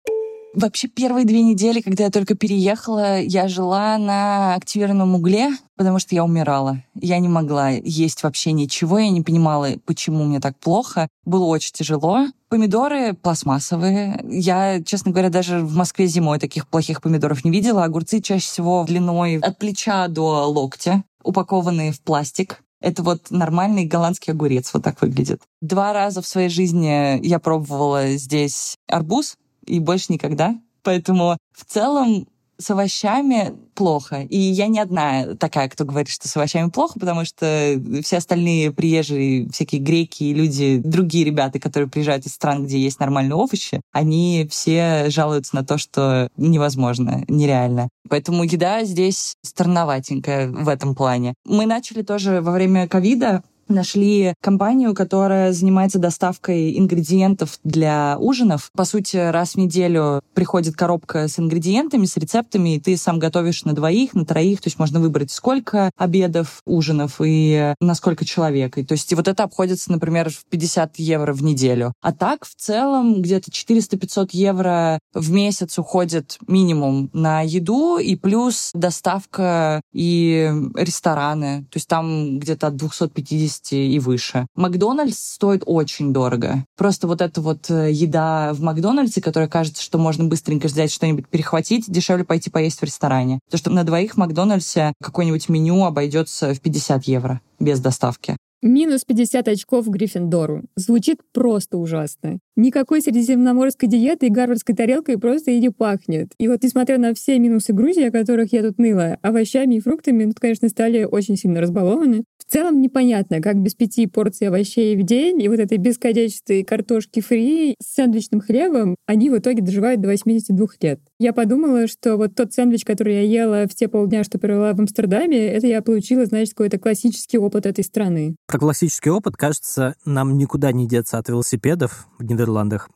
Вообще первые две недели, когда я только переехала, я жила на активированном угле, потому что я умирала. Я не могла есть вообще ничего, я не понимала, почему мне так плохо. Было очень тяжело. Помидоры пластмассовые. Я, честно говоря, даже в Москве зимой таких плохих помидоров не видела. Огурцы чаще всего длиной от плеча до локтя упакованные в пластик. Это вот нормальный голландский огурец, вот так выглядит. Два раза в своей жизни я пробовала здесь арбуз, и больше никогда. Поэтому в целом с овощами плохо. И я не одна такая, кто говорит, что с овощами плохо, потому что все остальные приезжие, всякие греки и люди, другие ребята, которые приезжают из стран, где есть нормальные овощи, они все жалуются на то, что невозможно, нереально. Поэтому еда здесь странноватенькая в этом плане. Мы начали тоже во время ковида нашли компанию, которая занимается доставкой ингредиентов для ужинов. По сути, раз в неделю приходит коробка с ингредиентами, с рецептами, и ты сам готовишь на двоих, на троих, то есть можно выбрать сколько обедов, ужинов и на сколько человек. И, то есть и вот это обходится, например, в 50 евро в неделю. А так, в целом, где-то 400-500 евро в месяц уходит минимум на еду, и плюс доставка и рестораны. То есть там где-то от 250 200 и выше. Макдональдс стоит очень дорого. Просто вот эта вот э, еда в Макдональдсе, которая кажется, что можно быстренько взять что-нибудь перехватить, дешевле пойти поесть в ресторане. То, что на двоих в Макдональдсе какое-нибудь меню обойдется в 50 евро без доставки. Минус 50 очков Гриффиндору. Звучит просто ужасно. Никакой средиземноморской диеты и гарвардской тарелкой просто и не пахнет. И вот несмотря на все минусы Грузии, о которых я тут ныла, овощами и фруктами тут, конечно, стали очень сильно разбалованы. В целом непонятно, как без пяти порций овощей в день и вот этой бесконечной картошки фри с сэндвичным хлебом они в итоге доживают до 82 лет. Я подумала, что вот тот сэндвич, который я ела в те полдня, что провела в Амстердаме, это я получила, значит, какой-то классический опыт этой страны. Про классический опыт, кажется, нам никуда не деться от велосипедов в Нидерландах.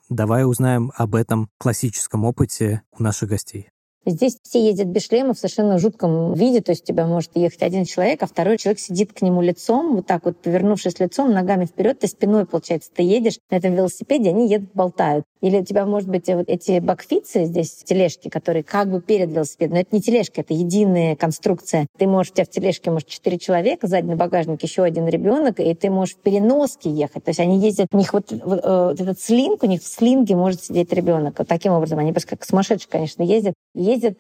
Давай узнаем об этом классическом опыте у наших гостей. Здесь все ездят без шлема в совершенно жутком виде, то есть у тебя может ехать один человек, а второй человек сидит к нему лицом, вот так вот повернувшись лицом, ногами вперед, ты спиной, получается, ты едешь на этом велосипеде, они едут, болтают. Или у тебя, может быть, вот эти бакфицы здесь, тележки, которые как бы перед велосипедом. Но это не тележка, это единая конструкция. Ты можешь, у тебя в тележке может четыре человека, сзади на багажник еще один ребенок, и ты можешь в переноске ехать. То есть они ездят, у них вот, э, вот этот слинг, у них в слинге может сидеть ребенок. Вот таким образом они просто как сумасшедшие, конечно. Ездят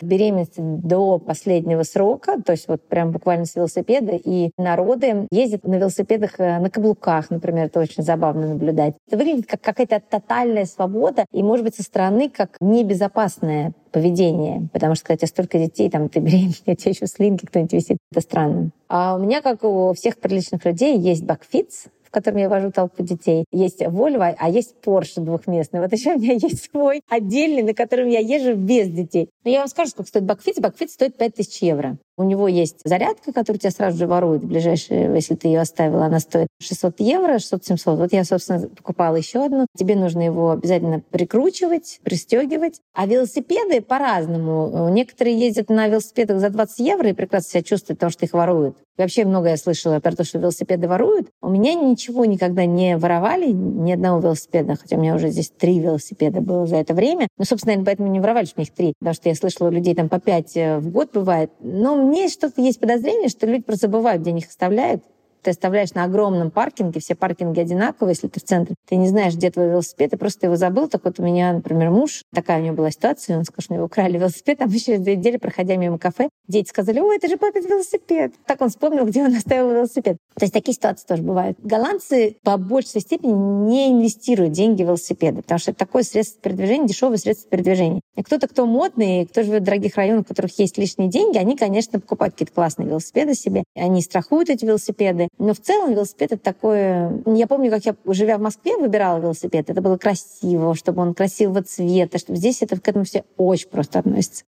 беременности до последнего срока, то есть вот прям буквально с велосипеда, и народы ездят на велосипедах э, на каблуках, например, это очень забавно наблюдать. Это выглядит как какая-то тотальная свобода, и, может быть, со стороны как небезопасное поведение, потому что, тебя столько детей, там, ты беременна, у тебя еще слинги кто-нибудь висит, это странно. А у меня, как у всех приличных людей, есть бакфитс, котором я вожу толпу детей. Есть Volvo, а есть Porsche двухместный. Вот еще у меня есть свой отдельный, на котором я езжу без детей. Но я вам скажу, сколько стоит бакфит. Бакфит стоит 5000 евро. У него есть зарядка, которую тебя сразу же воруют в ближайшие, если ты ее оставила, она стоит 600 евро, 600-700. Вот я, собственно, покупала еще одну. Тебе нужно его обязательно прикручивать, пристегивать. А велосипеды по-разному. Некоторые ездят на велосипедах за 20 евро и прекрасно себя чувствуют, потому что их воруют. вообще много я слышала про то, что велосипеды воруют. У меня ничего никогда не воровали, ни одного велосипеда, хотя у меня уже здесь три велосипеда было за это время. Ну, собственно, наверное, поэтому не воровали, что у них три, потому что я слышала, у людей там по пять э, в год бывает. Но мне что-то есть подозрение, что люди просто забывают, где них оставляют ты оставляешь на огромном паркинге, все паркинги одинаковые, если ты в центре, ты не знаешь, где твой велосипед, ты просто его забыл. Так вот у меня, например, муж, такая у него была ситуация, он сказал, что у украли велосипед, а мы через две недели, проходя мимо кафе, дети сказали, ой, это же папин велосипед. Так он вспомнил, где он оставил велосипед. То есть такие ситуации тоже бывают. Голландцы по большей степени не инвестируют деньги в велосипеды, потому что это такое средство передвижения, дешевое средство передвижения. И кто-то, кто модный, кто живет в дорогих районах, в которых есть лишние деньги, они, конечно, покупают какие-то классные велосипеды себе. Они страхуют эти велосипеды. Но в целом велосипед — это такое... Я помню, как я, живя в Москве, выбирала велосипед. Это было красиво, чтобы он красивого цвета, чтобы здесь это к этому все очень просто относится.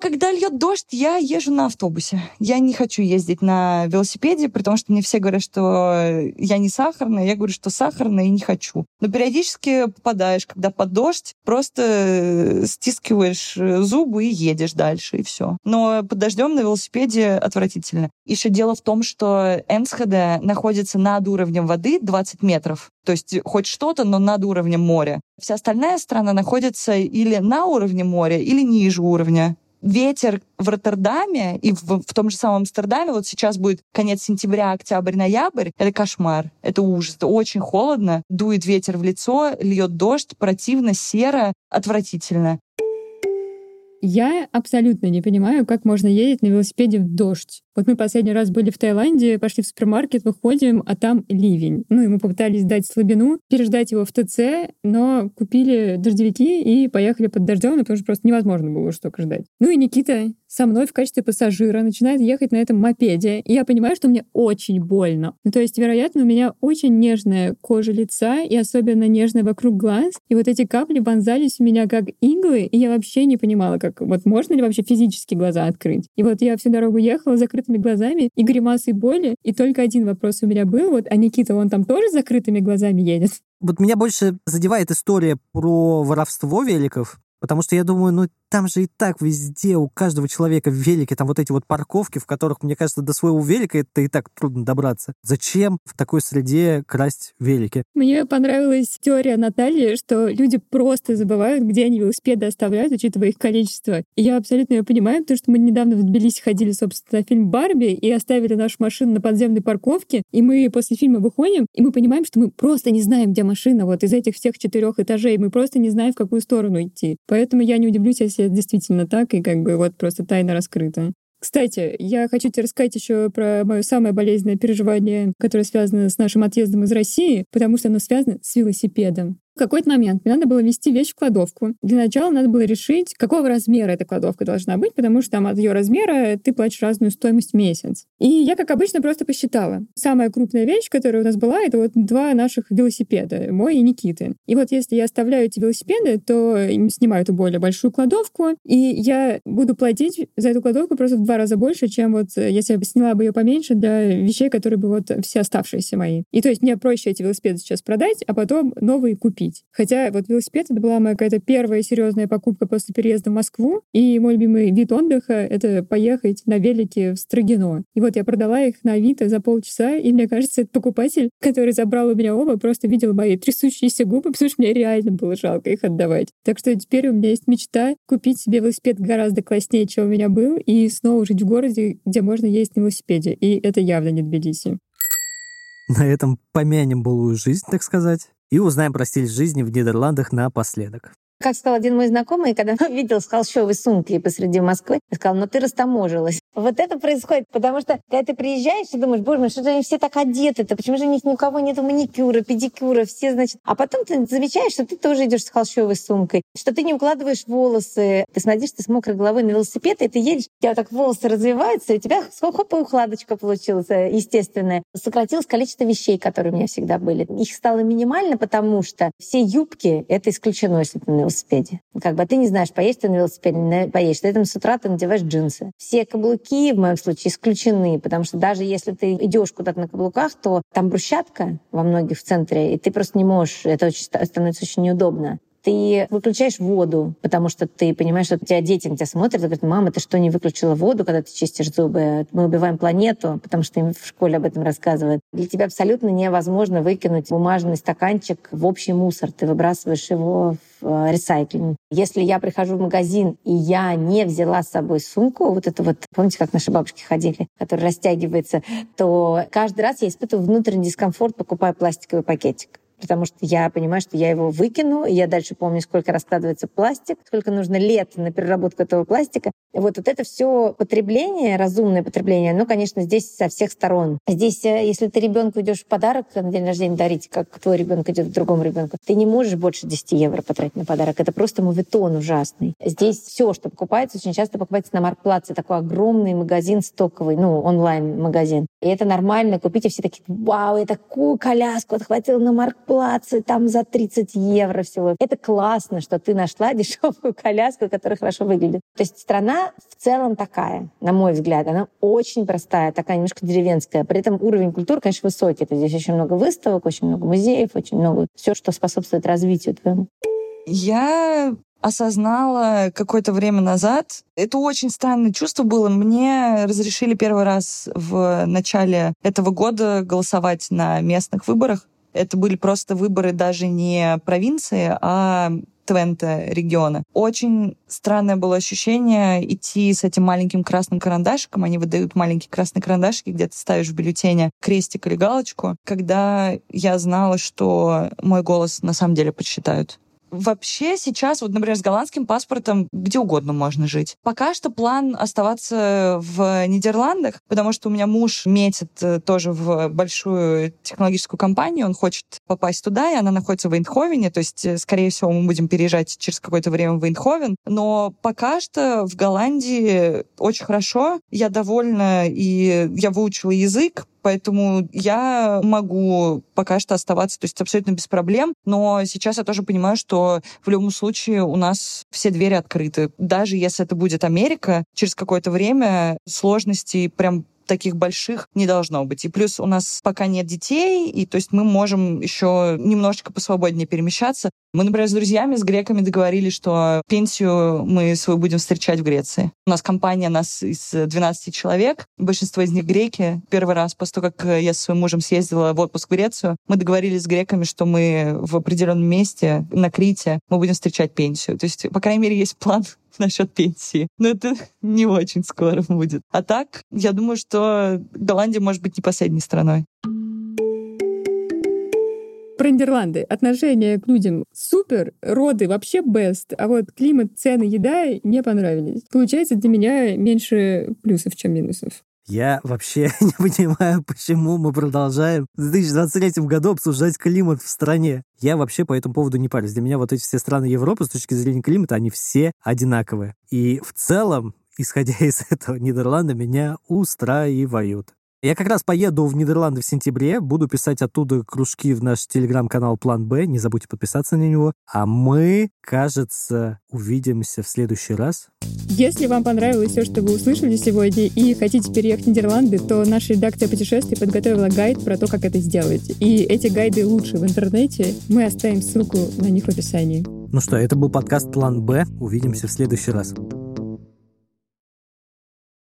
Когда льет дождь, я езжу на автобусе. Я не хочу ездить на велосипеде, потому что мне все говорят, что я не сахарная. Я говорю, что сахарная и не хочу. Но периодически попадаешь, когда под дождь, просто стискиваешь зубы и едешь дальше, и все. Но под дождем на велосипеде отвратительно. Еще дело в том, что Энсхеде находится над уровнем воды 20 метров. То есть хоть что-то, но над уровнем моря. Вся остальная страна находится или на уровне моря, или ниже уровня ветер в Роттердаме и в, в том же самом Амстердаме, вот сейчас будет конец сентября, октябрь, ноябрь, это кошмар, это ужас, это очень холодно, дует ветер в лицо, льет дождь, противно, серо, отвратительно. Я абсолютно не понимаю, как можно ездить на велосипеде в дождь. Вот мы последний раз были в Таиланде, пошли в супермаркет, выходим, а там ливень. Ну, и мы попытались дать слабину, переждать его в ТЦ, но купили дождевики и поехали под дождем, потому что просто невозможно было столько ждать. Ну и Никита со мной в качестве пассажира начинает ехать на этом мопеде, и я понимаю, что мне очень больно. Ну, то есть, вероятно, у меня очень нежная кожа лица, и особенно нежная вокруг глаз, и вот эти капли вонзались у меня как иглы, и я вообще не понимала, как вот можно ли вообще физически глаза открыть. И вот я всю дорогу ехала с закрытыми глазами и гримасой боли, и только один вопрос у меня был, вот, а Никита, он там тоже с закрытыми глазами едет? Вот меня больше задевает история про воровство великов, потому что я думаю, ну, там же и так везде у каждого человека в велике там вот эти вот парковки, в которых, мне кажется, до своего велика это и так трудно добраться. Зачем в такой среде красть велики? Мне понравилась теория Натальи, что люди просто забывают, где они велосипеды оставляют, учитывая их количество. И я абсолютно ее понимаю, потому что мы недавно в Тбилиси ходили, собственно, на фильм «Барби» и оставили нашу машину на подземной парковке, и мы после фильма выходим, и мы понимаем, что мы просто не знаем, где машина вот из этих всех четырех этажей, мы просто не знаем, в какую сторону идти. Поэтому я не удивлюсь, если это действительно так, и как бы вот просто тайна раскрыта. Кстати, я хочу тебе рассказать еще про мое самое болезненное переживание, которое связано с нашим отъездом из России, потому что оно связано с велосипедом какой-то момент мне надо было вести вещь в кладовку. Для начала надо было решить, какого размера эта кладовка должна быть, потому что там от ее размера ты платишь разную стоимость в месяц. И я, как обычно, просто посчитала. Самая крупная вещь, которая у нас была, это вот два наших велосипеда, мой и Никиты. И вот если я оставляю эти велосипеды, то снимаю эту более большую кладовку, и я буду платить за эту кладовку просто в два раза больше, чем вот э, если я сняла бы ее поменьше для вещей, которые бы вот все оставшиеся мои. И то есть мне проще эти велосипеды сейчас продать, а потом новые купить купить. Хотя вот велосипед это была моя какая-то первая серьезная покупка после переезда в Москву. И мой любимый вид отдыха — это поехать на велике в Строгино. И вот я продала их на Авито за полчаса, и мне кажется, этот покупатель, который забрал у меня оба, просто видел мои трясущиеся губы, потому что мне реально было жалко их отдавать. Так что теперь у меня есть мечта купить себе велосипед гораздо класснее, чем у меня был, и снова жить в городе, где можно ездить на велосипеде. И это явно не Тбилиси. На этом помянем былую жизнь, так сказать и узнаем про стиль жизни в Нидерландах напоследок. Как сказал один мой знакомый, когда видел с холщовой сумки посреди Москвы, сказал, ну ты растаможилась. Вот это происходит, потому что когда ты приезжаешь и думаешь, боже мой, что же они все так одеты-то, почему же у них ни у кого нет маникюра, педикюра, все, значит... А потом ты замечаешь, что ты тоже идешь с холщовой сумкой, что ты не укладываешь волосы, ты садишься с мокрой головой на велосипед, и ты едешь, у тебя вот так волосы развиваются, и у тебя хоп, и укладочка получилась э, естественная. Сократилось количество вещей, которые у меня всегда были. Их стало минимально, потому что все юбки — это исключено, если ты велосипеде. Как бы ты не знаешь, поедешь ты на велосипеде, не поедешь. Поэтому с утра ты надеваешь джинсы. Все каблуки в моем случае исключены, потому что даже если ты идешь куда-то на каблуках, то там брусчатка во многих в центре, и ты просто не можешь, это очень, становится очень неудобно ты выключаешь воду, потому что ты понимаешь, что у тебя дети на тебя смотрят и говорят, мама, ты что, не выключила воду, когда ты чистишь зубы? Мы убиваем планету, потому что им в школе об этом рассказывают. Для тебя абсолютно невозможно выкинуть бумажный стаканчик в общий мусор. Ты выбрасываешь его в э, ресайклинг. Если я прихожу в магазин, и я не взяла с собой сумку, вот это вот, помните, как наши бабушки ходили, которая растягивается, то каждый раз я испытываю внутренний дискомфорт, покупая пластиковый пакетик потому что я понимаю, что я его выкину, и я дальше помню, сколько раскладывается пластик, сколько нужно лет на переработку этого пластика. Вот, вот это все потребление, разумное потребление, оно, конечно, здесь со всех сторон. Здесь, э, если ты ребенку идешь в подарок на день рождения дарить, как твой ребенок идет к другому ребенку, ты не можешь больше 10 евро потратить на подарок. Это просто мувитон ужасный. Здесь все, что покупается, очень часто покупается на Маркплаце. Такой огромный магазин стоковый, ну, онлайн-магазин. И это нормально купить, и все такие, вау, я такую коляску отхватила на Маркплаце, там за 30 евро всего. Это классно, что ты нашла дешевую коляску, которая хорошо выглядит. То есть страна в целом такая, на мой взгляд. Она очень простая, такая немножко деревенская. При этом уровень культуры, конечно, высокий. Это здесь очень много выставок, очень много музеев, очень много все, что способствует развитию твоему. Я осознала какое-то время назад. Это очень странное чувство было. Мне разрешили первый раз в начале этого года голосовать на местных выборах. Это были просто выборы даже не провинции, а Твента региона. Очень странное было ощущение идти с этим маленьким красным карандашиком. Они выдают маленькие красные карандашики, где ты ставишь в бюллетене крестик или галочку, когда я знала, что мой голос на самом деле подсчитают. Вообще сейчас, вот, например, с голландским паспортом где угодно можно жить. Пока что план оставаться в Нидерландах, потому что у меня муж метит э, тоже в большую технологическую компанию, он хочет попасть туда, и она находится в Эйндховене, то есть, э, скорее всего, мы будем переезжать через какое-то время в Эйндховен. Но пока что в Голландии очень хорошо, я довольна, и я выучила язык, Поэтому я могу пока что оставаться, то есть абсолютно без проблем. Но сейчас я тоже понимаю, что в любом случае у нас все двери открыты. Даже если это будет Америка, через какое-то время сложностей прям таких больших не должно быть. И плюс у нас пока нет детей, и то есть мы можем еще немножечко посвободнее перемещаться. Мы, например, с друзьями, с греками договорились, что пенсию мы свою будем встречать в Греции. У нас компания нас из 12 человек, большинство из них греки. Первый раз после того, как я со своим мужем съездила в отпуск в Грецию, мы договорились с греками, что мы в определенном месте на Крите мы будем встречать пенсию. То есть, по крайней мере, есть план насчет пенсии. Но это не очень скоро будет. А так, я думаю, что Голландия может быть не последней страной. Про Нидерланды. Отношение к людям супер, роды вообще best, а вот климат, цены, еда не понравились. Получается, для меня меньше плюсов, чем минусов. Я вообще не понимаю, почему мы продолжаем в 2023 году обсуждать климат в стране. Я вообще по этому поводу не парюсь. Для меня вот эти все страны Европы с точки зрения климата, они все одинаковые. И в целом, исходя из этого, Нидерланды меня устраивают. Я как раз поеду в Нидерланды в сентябре, буду писать оттуда кружки в наш телеграм-канал План Б, не забудьте подписаться на него. А мы, кажется, увидимся в следующий раз. Если вам понравилось все, что вы услышали сегодня, и хотите переехать в Нидерланды, то наша редакция путешествий подготовила гайд про то, как это сделать. И эти гайды лучше в интернете. Мы оставим ссылку на них в описании. Ну что, это был подкаст План Б. Увидимся в следующий раз.